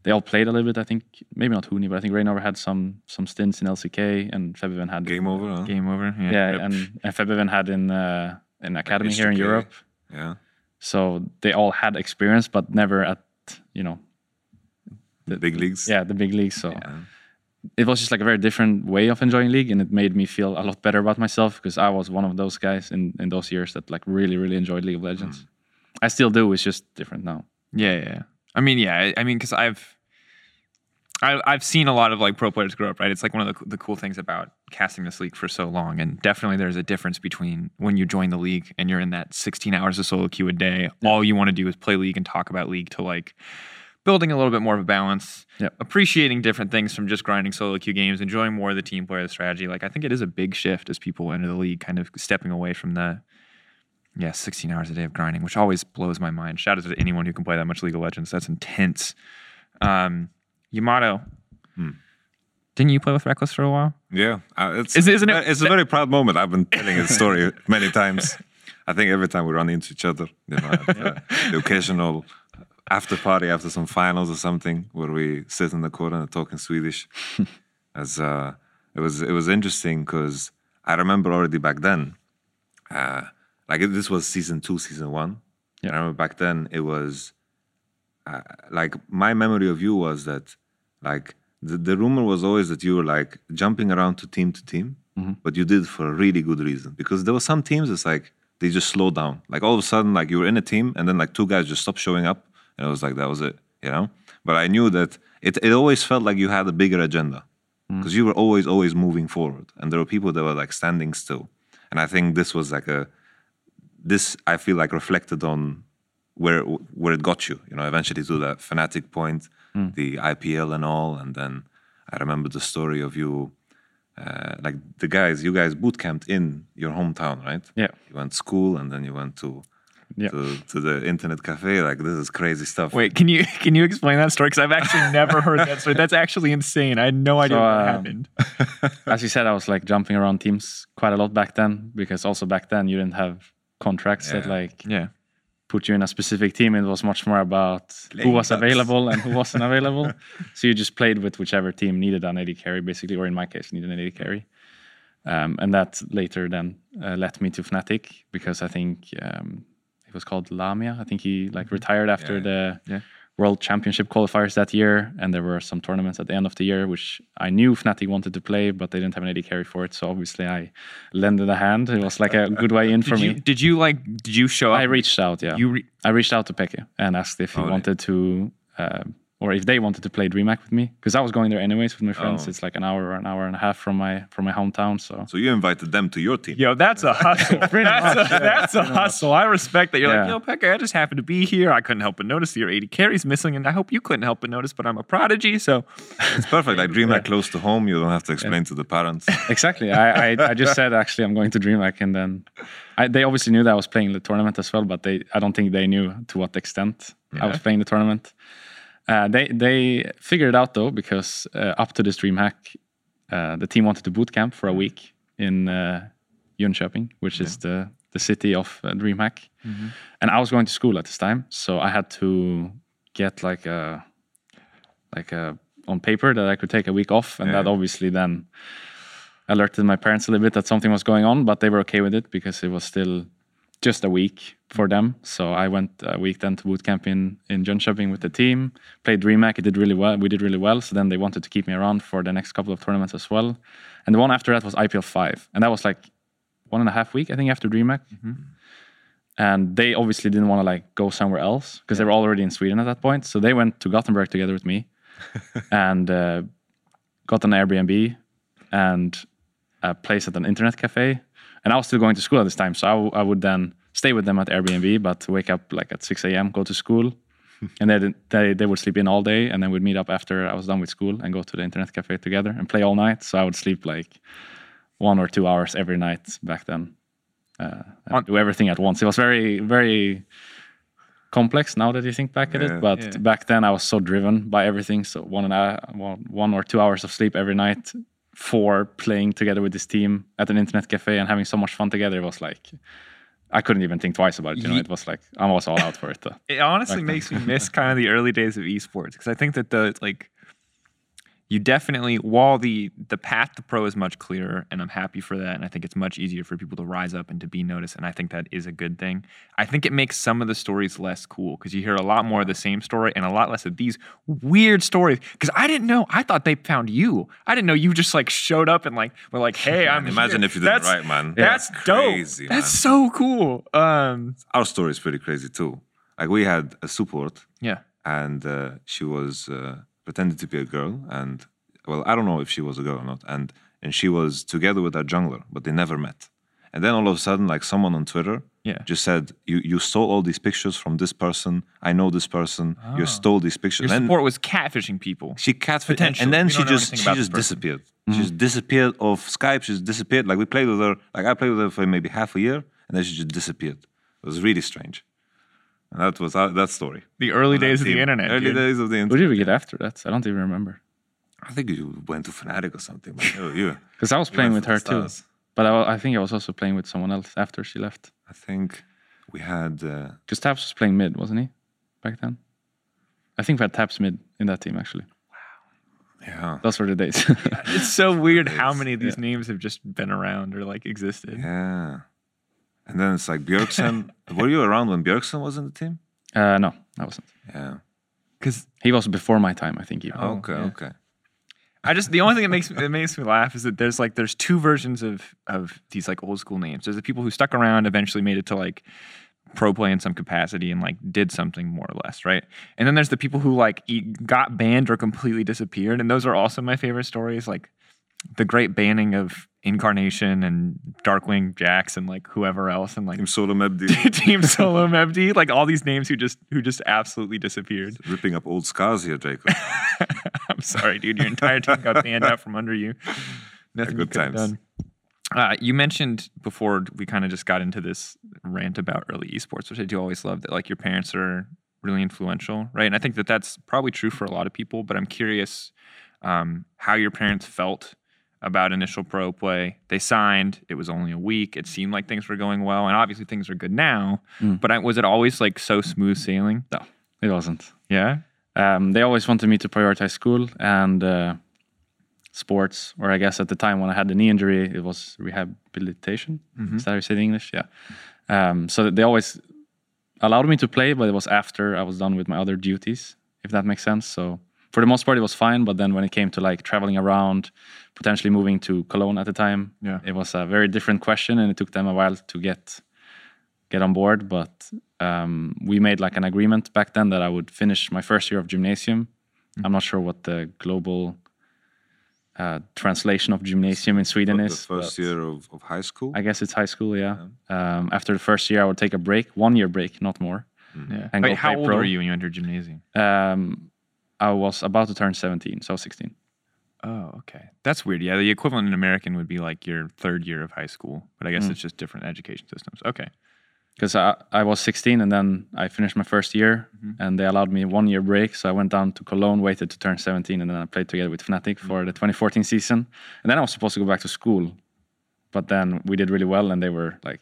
they all played a little bit. I think maybe not Huni, but I think Reignover had some some stints in LCK and Febiven had Game over, huh? Game over. Yeah. Yeah, Yep. and and Febiven had in uh, an academy here in Europe. Yeah. So they all had experience, but never at you know The big leagues. yeah the big leagues. So Yeah. it was just like a very different way of enjoying league, and it made me feel a lot better about myself because I was one of those guys in in those years that like really really enjoyed League of Legends. Mm. I still do. It's just different now. Yeah, yeah. yeah. I mean, yeah. I, I mean, because I've, I, I've seen a lot of like pro players grow up. Right. It's like one of the, the cool things about casting this league for so long, and definitely there's a difference between when you join the league and you're in that 16 hours of solo queue a day. All you want to do is play league and talk about league to like building a little bit more of a balance, Yep. appreciating different things from just grinding solo queue games, enjoying more of the team player, the strategy. Like I think it is a big shift as people enter the league, kind of stepping away from the yeah, 16 hours a day of grinding, which always blows my mind. Shout out to anyone who can play that much League of Legends. That's intense. Um, Yamato, Hmm. didn't you play with Rekkles for a while? Yeah, uh, it's Is- isn't it- It's a very proud moment. I've been telling his story many times. I think every time we run into each other, you know, at, uh, the occasional after party after some finals or something, where we sit in the corner and talk in Swedish. As uh, it was, it was interesting because I remember already back then, uh, like this was season two, season one. Yeah. I remember back then it was uh, like my memory of you was that like the, the rumor was always that you were like jumping around to team to team but you did for a really good reason because there were some teams it's like they just slow down like all of a sudden like you were in a team and then like two guys just stopped showing up and it was like that was it you know but i knew that it, it always felt like you had a bigger agenda because you were always always moving forward and there were people that were like standing still and i think this was like a this I feel like reflected on where where it got you. You know, eventually to that Fnatic point, the IPL and all, and then I remember the story of you, uh, like the guys, you guys boot camped in your hometown, right? Yeah. You went to school and then you went to Yeah. to, to the internet cafe. Like this is crazy stuff. Wait, can you can you explain that story? Because I've actually never heard that story. That's actually insane. I had no idea So, what um, happened. As you said, I was like jumping around teams quite a lot back then because also back then you didn't have contracts that like Yeah. put you in a specific team. It was much more about who was available and who wasn't available. So you just played with whichever team needed an AD carry, basically, or in my case, needed an AD carry. Um, and that later then uh, led me to Fnatic because I think um, it was called Lamia. I think he like retired after Yeah. the Yeah. World Championship qualifiers that year, and there were some tournaments at the end of the year which I knew Fnatic wanted to play, but they didn't have an AD carry for it. So obviously I lended a hand. It was like a good way in for Did you me. did you like did you show up? I reached out, yeah. You re- I reached out to Peke and asked if he Oh, wanted to, uh, or if they wanted to play DreamHack with me, because I was going there anyways with my oh. friends. Oh. It's like an hour or an hour and a half from my from my hometown. So So you invited them to your team. Yo, that's a hustle. that's a, that's a hustle. I respect that. You're like, Yeah. yo, Pekka, I just happened to be here. I couldn't help but notice your AD carries missing, and I hope you couldn't help but notice, but I'm a prodigy. So, It's perfect. Like DreamHack close to home. You don't have to explain to the parents. exactly, I, I I just said actually I'm going to DreamHack, and then I, they obviously knew that I was playing the tournament as well, but they I don't think they knew to what extent I was playing the tournament. Uh, they they figured it out though because uh, up to this DreamHack, uh, the team wanted to boot camp for a week in uh, Jönköping, which is the the city of uh, DreamHack, and I was going to school at this time, so I had to get like a like a on paper that I could take a week off, and Yeah. that obviously then alerted my parents a little bit that something was going on, but they were okay with it because it was still just a week for them. So I went a week then to boot camp in in Jönköping with the team. Played DreamHack. It did really well. We did really well. So then they wanted to keep me around for the next couple of tournaments as well. And the one after that was IPL five, and that was like one and a half week I think after DreamHack. And they obviously didn't want to like go somewhere else because they were already in Sweden at that point. So they went to Gothenburg together with me, and uh, got an Airbnb and a place at an internet cafe. And I was still going to school at this time, so I, w- I would then stay with them at Airbnb, but wake up like at 6 a.m., go to school, and they, they they would sleep in all day, and then we'd meet up after I was done with school and go to the internet cafe together and play all night. So I would sleep like one or two hours every night back then, uh, and do everything at once. It was very very complex now that you think back at Yeah. it, but Yeah. back then I was so driven by everything. So one and a, one, one or two hours of sleep every night for playing together with this team at an internet cafe and having so much fun together. It was like I couldn't even think twice about it. You know, it was like I'm was all out for it. Though. It honestly makes me miss kind of the early days of esports because I think that the like you definitely while the the path to pro is much clearer and I'm happy for that and I think it's much easier for people to rise up and to be noticed and I think that is a good thing. I think it makes some of the stories less cool because you hear a lot more of the same story and a lot less of these weird stories because I didn't know I thought they found you. I didn't know you just like showed up and like were like hey I'm Imagine here." if you did That's- right, man. That's That's dope. crazy, That's so cool. Um Our story is pretty crazy too. Like we had a support yeah. and uh, she was uh, pretended to be a girl and well i don't know if she was a girl or not and and she was together with our jungler but they never met. And then all of a sudden like someone on twitter Yeah. just said you you stole all these pictures from this person. I know this person. You ah. stole these pictures. Your and support was catfishing people. she catfished and, and then We she just she just disappeared. She mm-hmm. just disappeared off skype. She just disappeared. Like we played with her like i played with her for maybe half a year and then she just disappeared. It was really strange and that was uh, that story The early on that days of the internet. Early dude. days of the Who internet. did we get after that? I don't even remember. I think you went to Fnatic or something. But you, you, Because I was playing with her too. But I, I think I was also playing with someone else after she left. I think we had. Uh, Because Taps was playing mid, wasn't he? Back then. I think we had Taps mid in that team actually. yeah, Those were the days. It's so weird how many of these names have just been around or like existed. yeah. And then it's like Björksen. Were you around when Björksen was in the team? uh, no, I wasn't. Yeah. Because He was before my time, I think. Even. Okay. yeah. Okay. I just the only thing that makes that makes me laugh is that there's like there's two versions of of these like old school names. There's the people who stuck around, eventually made it to like pro play in some capacity and like did something more or less, right? And then there's the people who like got banned or completely disappeared, and those are also my favorite stories. Like the great banning of Incarnation and Darkwing Jax and like whoever else and like Team Solo Mebdi Team Solo Mebdi, like all these names who just who just absolutely disappeared. ripping up old scars here, Jacob. I'm sorry, dude. Your entire team got banned out from under you. Nothing good have times. done. Uh, you mentioned before we kind of just got into this rant about early esports, which I do always love that like your parents are really influential, right? And I think that that's probably true for a lot of people. But I'm curious um, how your parents felt about initial pro play. They signed. It was only a week. It seemed like things were going well, and obviously things are good now. Mm. But I, was it always like so smooth sailing? No, it wasn't. Yeah. Um, they always wanted me to prioritize school and uh, sports, or I guess at the time when I had the knee injury, it was rehabilitation. Is that how you say it in English? Yeah. Um, so they always allowed me to play, but it was after I was done with my other duties, if that makes sense. So for the most part, it was fine. But then when it came to like traveling around, potentially moving to Cologne at the time, Yeah. it was a very different question, and it took them a while to get get on board. But um, we made like an agreement back then that I would finish my first year of gymnasium. I'm not sure what the global uh, translation of gymnasium in Sweden the is. first year of, of high school. I guess it's high school, yeah. Um, after the first year, I would take a break, one year break, not more. Yeah. And Wait, go how play old pro. were you when you entered gymnasium? Um, I was about to turn 17, so 16. Oh, okay. That's weird. Yeah, the equivalent in American would be like your third year of high school, but I guess hmm. it's just different education systems. Okay. Because I, I was 16 and then I finished my first year mm-hmm. and they allowed me one year break. So I went down to Cologne, waited to turn 17, and then I played together with Fnatic for the mm-hmm. 2014 season. And then I was supposed to go back to school, but then we did really well and they were like,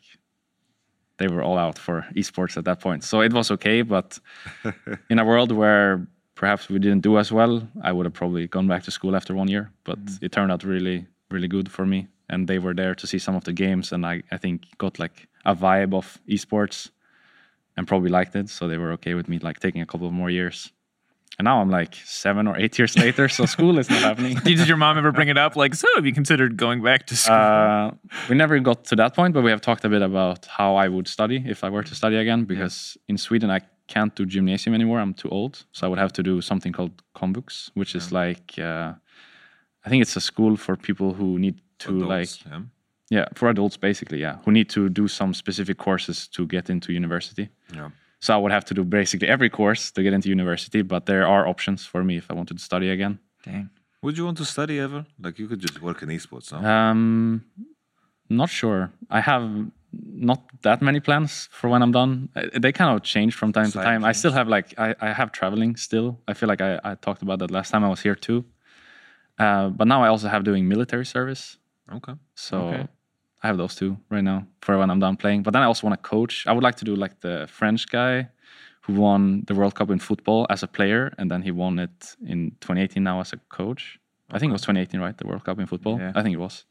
they were all out for esports at that point. So it was okay, but in a world where perhaps we didn't do as well, I would have probably gone back to school after one year. But it turned out really, really good for me. And they were there to see some of the games, and I, I think got like a vibe of esports and probably liked it, so they were okay with me like taking a couple of more years. And now I'm like seven or eight years later, so school is not happening. Did your mom ever bring it up? Like, so have you considered going back to school? Uh, we never got to that point, but we have talked a bit about how I would study if I were to study again. Because in Sweden, I can't do gymnasium anymore. I'm too old, so I would have to do something called komvux, which is like uh, I think it's a school for people who need to like yeah. yeah for adults basically yeah who need to do some specific courses to get into university. Yeah. So I would have to do basically every course to get into university, but there are options for me if I wanted to study again. Dang. Would you want to study ever? Like you could just work in esports, no? Um, not sure. I have not that many plans for when I'm done. Uh, They kind of change from time to Side time. I still have like I, I have traveling still. I feel like I, I talked about that last time I was here too. Uh, but now I also have doing military service. okay. So Okay. I have those two right now for when I'm done playing. But then I also want to coach. I would like to do like the French guy who won the World Cup in football as a player, and then he won it in 2018 now as a coach. I think it was 2018, right? The World Cup in football. Yeah. I think it was.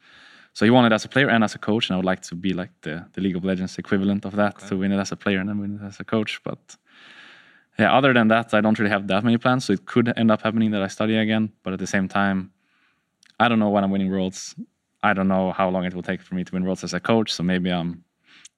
So he won it as a player and as a coach, and I would like to be like the, the League of Legends equivalent of that to win it as a player and then win it as a coach. But yeah, other than that, I don't really have that many plans. So it could end up happening that I study again. But at the same time, I don't know when I'm winning worlds. I don't know how long it will take for me to win worlds as a coach. So maybe I'm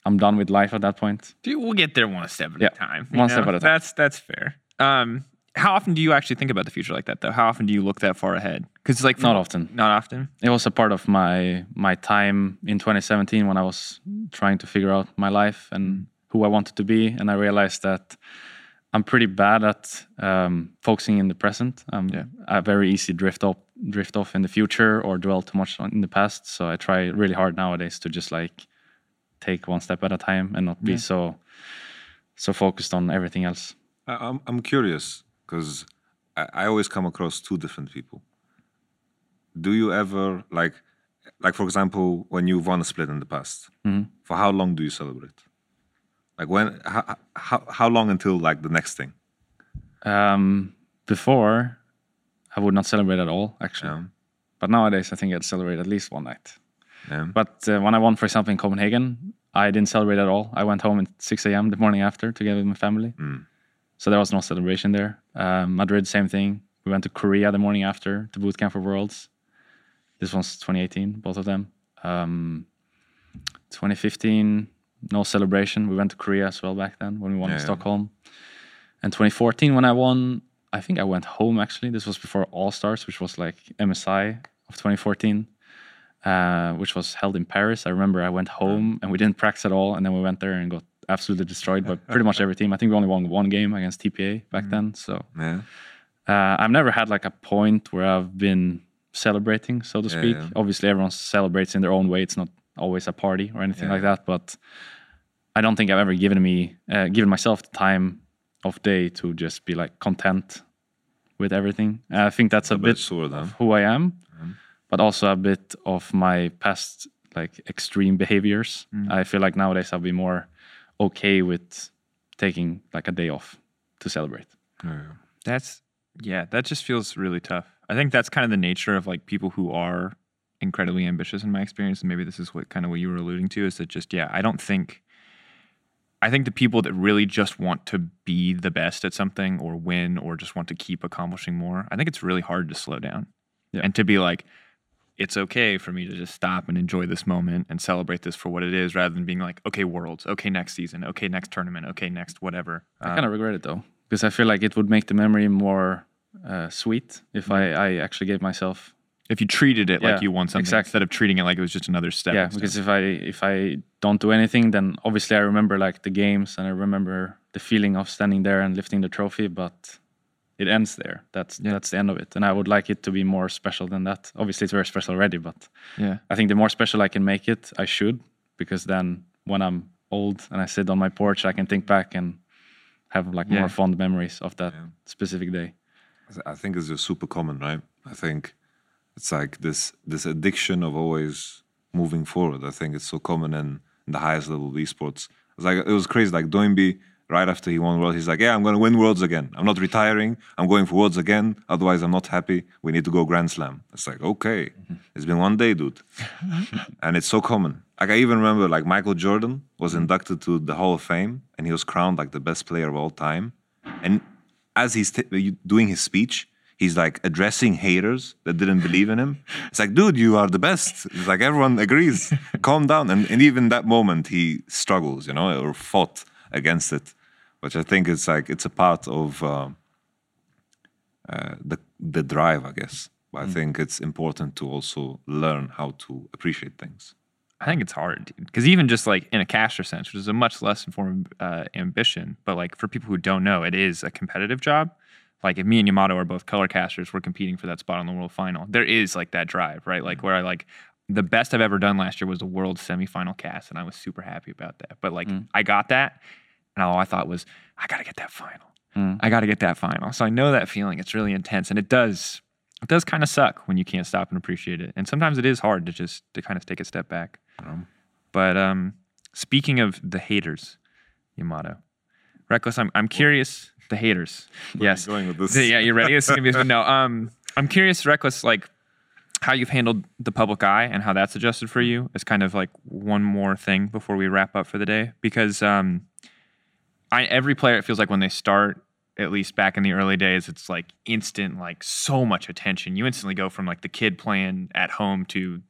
I'm done with life at that point. Dude, we'll get there one step at Yeah, a time. one step at a time. That's that's fair. Um, how often do you actually think about the future like that, though? How often do you look that far ahead? Because like Not often. Not often. It was a part of my my time in 2017 when I was trying to figure out my life and who I wanted to be, and I realized that I'm pretty bad at um, focusing in the present. Um, Yeah. I very easy drift off drift off in the future or dwell too much on in the past. So I try really hard nowadays to just like take one step at a time and not be Yeah. so so focused on everything else. I, I'm I'm curious because I, I always come across two different people. Do you ever like, like for example, when you've won a split in the past, Mhm. for how long do you celebrate? Like when, how, how, how long until like the next thing? Um, before, I would not celebrate at all, actually. Yeah. But nowadays, I think I'd celebrate at least one night. Yeah. But uh, when I won, for example, in Copenhagen, I didn't celebrate at all. I went home at 6 a.m. the morning after together with my family. Mm. So there was no celebration there. Um, Madrid, same thing. We went to Korea the morning after to boot camp for Worlds. This one's 2018, both of them. Um, 2015, no celebration. We went to Korea as well back then when we won Yeah, in. Stockholm. And 2014, when I won, I think I went home actually. This was before All Stars, which was like MSI of 2014, uh, which was held in Paris. I remember I went home and we didn't practice at all. And then we went there and got absolutely destroyed by pretty much every team. I think we only won one game against TPA back then. So Yeah. uh, I've never had like a point where I've been celebrating, so to speak. yeah. Obviously, everyone celebrates in their own way. It's not always a party or anything like that. But I don't think I've ever given me, uh, given myself the time of day to just be like content with everything. And I think that's a, A bit bit of who I am, but also a bit of my past like extreme behaviors. I feel like nowadays I'll be more okay with taking like a day off to celebrate. Oh, yeah. That's yeah, that just feels really tough. I think that's kind of the nature of like people who are incredibly ambitious in my experience, and maybe this is what kind of what you were alluding to is that just yeah, I don't think I think the people that really just want to be the best at something or win or just want to keep accomplishing more, I think it's really hard to slow down. Yeah. And to be like, it's okay for me to just stop and enjoy this moment and celebrate this for what it is rather than being like, okay, worlds, okay, next season, okay, next tournament, okay, next whatever. I Um, kind of regret it though, because I feel like it would make the memory more uh, sweet if I, I actually gave myself. if you treated it Yeah, like you won something exactly. instead of treating it like it was just another step. yeah, because if I if I don't do anything, then obviously I remember like the games and I remember the feeling of standing there and lifting the trophy, but it ends there. That's Yeah. that's the end of it, and I would like it to be more special than that. Obviously, it's very special already, but yeah, I think the more special I can make it, I should, because then when I'm old and I sit on my porch, I can think back and have like Yeah. more fond memories of that Yeah. specific day. I think it's just super common, right? I think it's like this this addiction of always moving forward. I think it's so common in, in the highest level of esports. It's like it was crazy. Like Doinby right after he won World, he's like, "Yeah, I'm going to win Worlds again. I'm not retiring. I'm going for Worlds again. Otherwise, I'm not happy. We need to go Grand Slam." It's like, okay, mm-hmm. it's been one day, dude, and it's so common. Like I even remember, like Michael Jordan was mm-hmm. inducted to the Hall of Fame, and he was crowned like the best player of all time. And as he's t- doing his speech, he's like addressing haters that didn't believe in him. It's like, dude, you are the best. It's like everyone agrees. Calm down. And, and even that moment, he struggles, you know, or fought against it, which I think it's like it's a part of uh, uh, the the drive, I guess. But I think it's important to also learn how to appreciate things. I think it's hard because even just like in a caster sense, which is a much less informed uh, ambition, but like for people who don't know, it is a competitive job. Like if me and Yamato are both color casters, we're competing for that spot on the world final. There is like that drive, right? Like where I like the best I've ever done last year was the world semifinal cast, and I was super happy about that. But like I got that, and all I thought was I got to get that final. Mm. I got to get that final. So I know that feeling. It's really intense, and it does. It does kind of suck when you can't stop and appreciate it. And sometimes it is hard to just to kind of take a step back. Um, But um, speaking of the haters, Yamato, Rekkles. I'm I'm curious. The haters. yes. going with this? Yeah, you ready? This is gonna be no. Um, I'm curious, Rekkles. Like how you've handled the public eye and how that's adjusted for you. Is kind of like one more thing before we wrap up for the day because um, I every player it feels like when they start. At least back in the early days, it's like instant, like so much attention. You instantly go from like the kid playing at home to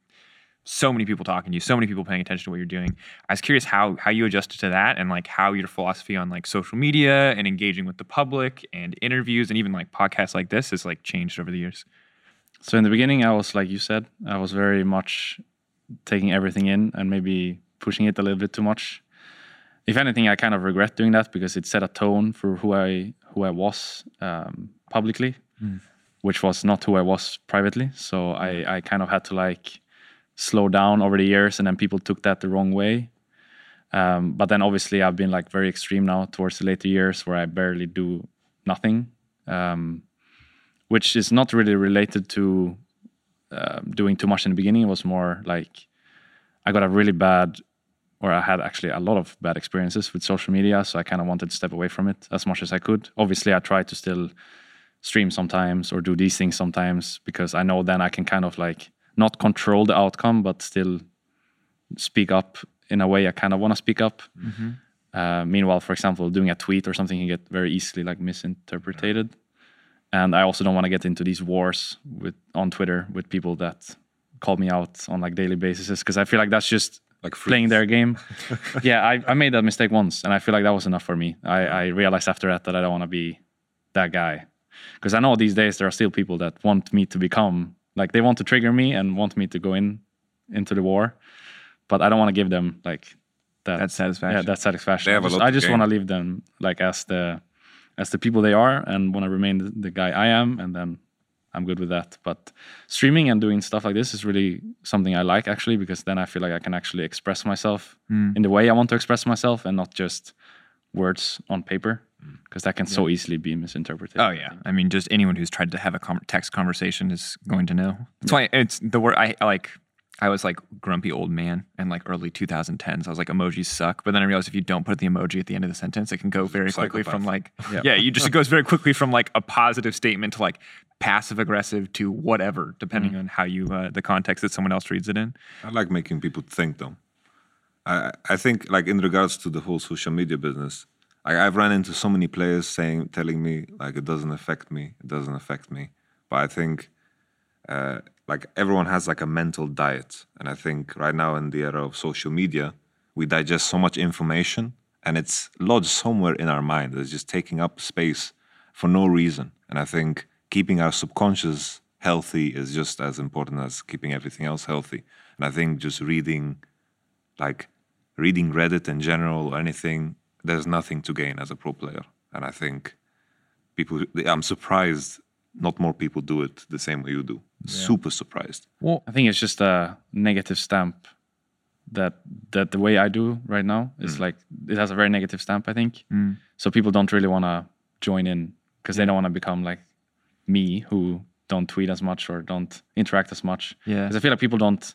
so many people talking to you, so many people paying attention to what you're doing. I was curious how how you adjusted to that and like how your philosophy on like social media and engaging with the public and interviews and even like podcasts like this has like changed over the years. So in the beginning, I was like you said, I was very much taking everything in and maybe pushing it a little bit too much. If anything, I kind of regret doing that because it set a tone for who I who I was um, publicly, which was not who I was privately. So I I kind of had to like slow down over the years, and then people took that the wrong way. Um, but then obviously I've been like very extreme now towards the later years where I barely do nothing. Um, which is not really related to um, doing too much in the beginning. It was more like I got a really bad, or I had actually a lot of bad experiences with social media. So I kind of wanted to step away from it as much as I could. Obviously, I try to still stream sometimes or do these things sometimes because I know then I can kind of like not control the outcome, but still speak up in a way I kind of want to speak up. Uh, meanwhile, for example, doing a tweet or something can get very easily like misinterpreted and I also don't want to get into these wars with on Twitter with people that call me out on like daily basis because I feel like that's just Like playing their game. yeah, I, I made that mistake once, and I feel like that was enough for me. I, I realized after that that I don't want to be that guy because I know these days there are still people that want me to become like they want to trigger me and want me to go in into the war, but I don't want to give them like that That satisfaction. Yeah, that satisfaction. They have a I just, lot I just want to leave them like as the as the people they are and want to remain the, the guy I am, and then I'm good with that. But streaming and doing stuff like this is really something I like actually because then I feel like I can actually express myself hmm. in the way I want to express myself and not just words on paper hmm. because that can so easily be misinterpreted. Oh yeah, I mean, just anyone who's tried to have a com- text conversation is going to know. That's why it's the word I like. I was like grumpy old man in like early 2010s. I was like emojis suck, but then I realized if you don't put the emoji at the end of the sentence, it can go very quickly from like yeah, you just it goes very quickly from like a positive statement to like passive aggressive to whatever, depending on how you uh, the context that someone else reads it in. I like making people think though. I I think like in regards to the whole social media business, I, I've run into so many players saying telling me like it doesn't affect me, it doesn't affect me. But I think uh, like everyone has like a mental diet, and I think right now in the era of social media, we digest so much information, and it's lodged somewhere in our mind. It's just taking up space for no reason. And I think keeping our subconscious healthy is just as important as keeping everything else healthy. And I think just reading, like reading Reddit in general or anything, there's nothing to gain as a pro player. And I think people, I'm surprised not more people do it the same way you do. Super surprised. Well, I think it's just a negative stamp that that the way I do right now is mm. like it has a very negative stamp. I think mm. so. People don't really want to join in because they don't want to become like me, who don't tweet as much or don't interact as much. Yeah. because I feel like people don't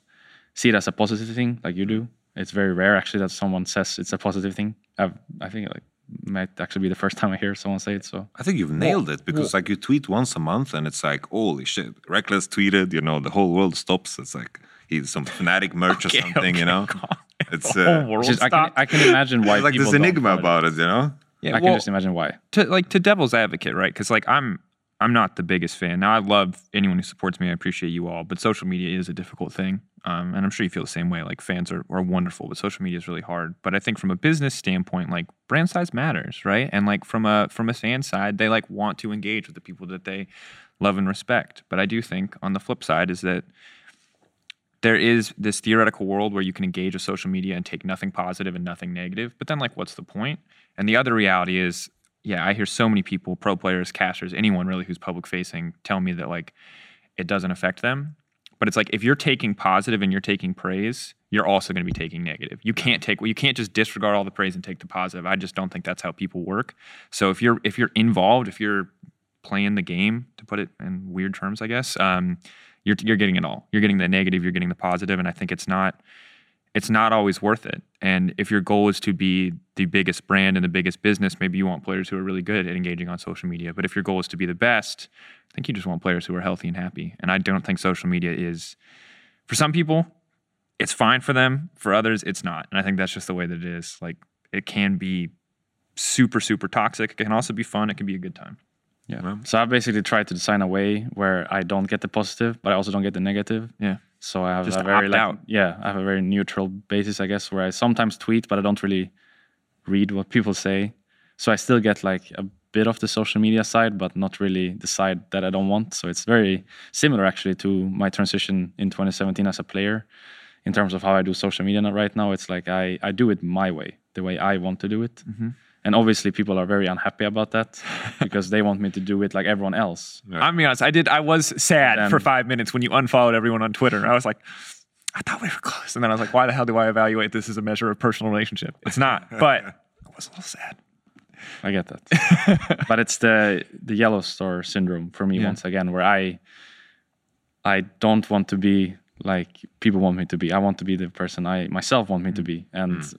see it as a positive thing like you do. Mm. It's very rare actually that someone says it's a positive thing. I've, I think like might actually be the first time I hear someone say it. So I think you've nailed it because like you tweet once a month and it's like holy shit, Rekkles tweeted, you know, the whole world stops. It's like he's some Fnatic merch or Okay, something, you know. God. It's uh, world just, I, can. I can imagine why like people this enigma about it, you know. Yeah, I can just imagine why. to like to devil's advocate, right? Because like I'm I'm not the biggest fan. Now I love anyone who supports me. I appreciate you all, but social media is a difficult thing, um, and I'm sure you feel the same way. Like fans are, are wonderful, but social media is really hard. But I think from a business standpoint, like brand size matters, right? And like from a from a fan side, they like want to engage with the people that they love and respect. But I do think on the flip side is that there is this theoretical world where you can engage with social media and take nothing positive and nothing negative. But then, like, what's the point? And the other reality is, yeah, I hear so many people, pro players, casters, anyone really who's public facing, tell me that like it doesn't affect them. But it's like if you're taking positive and you're taking praise, you're also going to be taking negative. You can't take you can't just disregard all the praise and take the positive. I just don't think that's how people work. So if you're if you're involved, if you're playing the game, to put it in weird terms, I guess, um, you're you're getting it all. You're getting the negative, you're getting the positive, and I think it's not it's not always worth it. And if your goal is to be the biggest brand and the biggest business, maybe you want players who are really good at engaging on social media. But if your goal is to be the best, I think you just want players who are healthy and happy. And I don't think social media is for some people, it's fine for them. For others, it's not. And I think that's just the way that it is. Like it can be super, super toxic. It can also be fun. It can be a good time. Yeah. Yeah. So I basically tried to design a way where I don't get the positive, but I also don't get the negative. Yeah. So I have Just a very like, yeah, I have a very neutral basis, I guess, where I sometimes tweet, but I don't really read what people say. So I still get like a bit of the social media side, but not really the side that I don't want. So it's very similar actually to my transition in 2017 as a player in terms of how I do social media right now. It's like I, I do it my way, the way I want to do it. And obviously people are very unhappy about that because they want me to do it like everyone else. I'm be honest. I did. I was sad Then- for five minutes when you unfollowed everyone on Twitter. I was like, I thought we were close, and then I was like, why the hell do I evaluate this as a measure of personal relationship? It's not. But I was a little sad. I get that. but it's the the YellOwStaR syndrome for me Yeah. once again, where I I don't want to be like people want me to be. I want to be the person I myself want me to mm. be. And mm.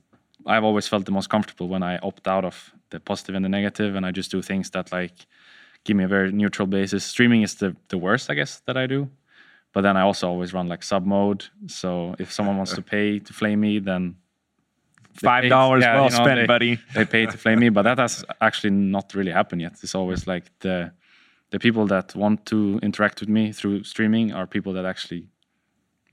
I've always felt the most comfortable when I opt out of the positive and the negative and I just do things that like give me a very neutral basis. Streaming is the the worst, I guess, that I do. But then I also always run like sub mode. So if someone wants to pay to flame me, then Five dollars yeah, well you know, spent, they- buddy. they pay to flame me, but that has actually not really happened yet. It's always like the the people that want to interact with me through streaming are people that actually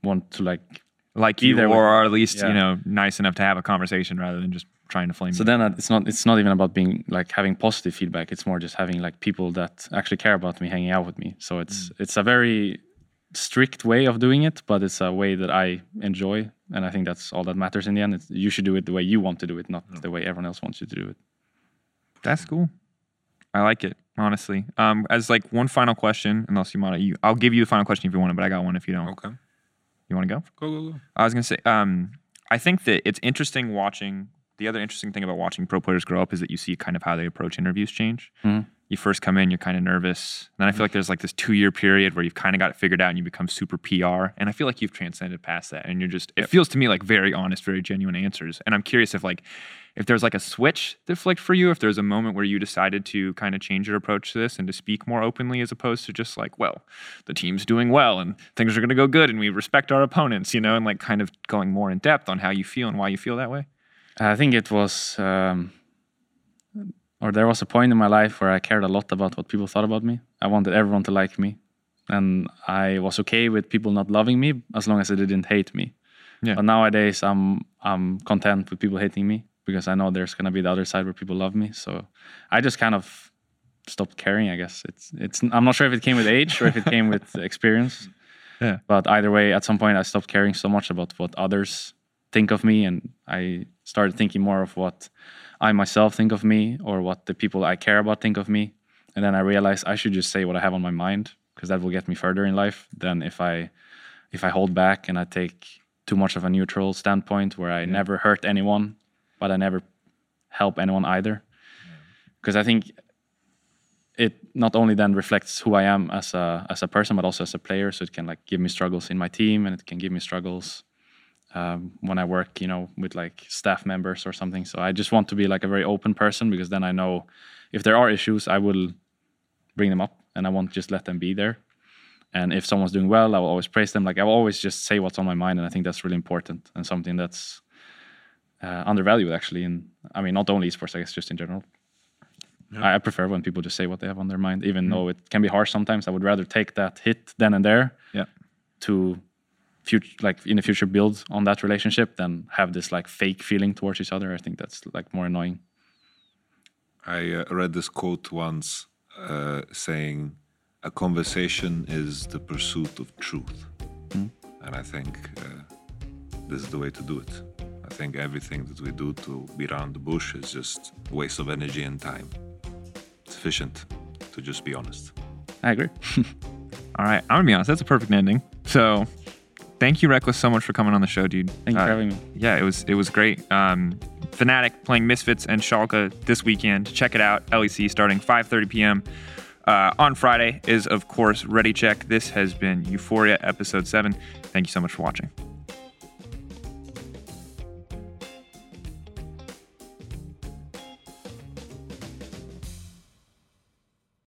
want to like. Like Either way. or are at least you know nice enough to have a conversation rather than just trying to flame. So you. then uh, it's not it's not even about being like having positive feedback. It's more just having like people that actually care about me hanging out with me. So it's it's a very strict way of doing it, but it's a way that I enjoy, and I think that's all that matters in the end. It's, you should do it the way you want to do it, not the way everyone else wants you to do it. That's cool. I like it honestly. Um, as like one final question, unless you want to, you, I'll give you the final question if you want it, but I got one if you don't. Okay. You want to go? Go, go, go. I was gonna say, um, I think that it's interesting watching. The other interesting thing about watching pro players grow up is that you see kind of how they approach interviews change. Mhm. You first come in, you're kind of nervous. And Then I feel like there's like this two year period where you've kind of got it figured out and you become super PR. And I feel like you've transcended past that. And you're just, it feels to me like very honest, very genuine answers. And I'm curious if like, if there's like a switch that flicked for you, if there's a moment where you decided to kind of change your approach to this and to speak more openly as opposed to just like, well, the team's doing well and things are going to go good and we respect our opponents, you know, and like kind of going more in depth on how you feel and why you feel that way. I think it was, um, or there was a point in my life where I cared a lot about what people thought about me. I wanted everyone to like me, and I was okay with people not loving me as long as they didn't hate me. Yeah. But nowadays, I'm I'm content with people hating me because I know there's gonna be the other side where people love me. So I just kind of stopped caring. I guess it's it's. I'm not sure if it came with age or if it came with experience. Yeah. But either way, at some point, I stopped caring so much about what others think of me, and I started thinking more of what I myself think of me or what the people I care about think of me. And then I realized I should just say what I have on my mind because that will get me further in life than if I if I hold back and I take too much of a neutral standpoint where I never hurt anyone, but I never help anyone either. Because I think it not only then reflects who I am as a as a person, but also as a player. So it can like give me struggles in my team, and it can give me struggles um, when I work, you know, with like staff members or something. So I just want to be like a very open person because then I know if there are issues, I will bring them up and I won't just let them be there. And if someone's doing well, I will always praise them. Like I will always just say what's on my mind, and I think that's really important and something that's uh, undervalued actually. And I mean, not only esports, I guess, just in general. I, I prefer when people just say what they have on their mind, even though it can be harsh sometimes. I would rather take that hit then and there Yeah. to future like in the future build on that relationship than have this like fake feeling towards each other. I think that's like more annoying. I uh, read this quote once uh, saying, "A conversation is the pursuit of truth," and I think uh, this is the way to do it. I think everything that we do to be around the bush is just a waste of energy and time. It's efficient to just be honest. I agree. All right, I'm gonna be honest. That's a perfect ending. So, thank you, Rekkles, so much for coming on the show, dude. Thank you Uh, for having me. Yeah, it was it was great. Um, Fnatic playing Misfits and Schalke this weekend. Check it out. LEC starting 5:30 p.m. Uh, on Friday is of course Ready Check. This has been Euphoria episode seven. Thank you so much for watching.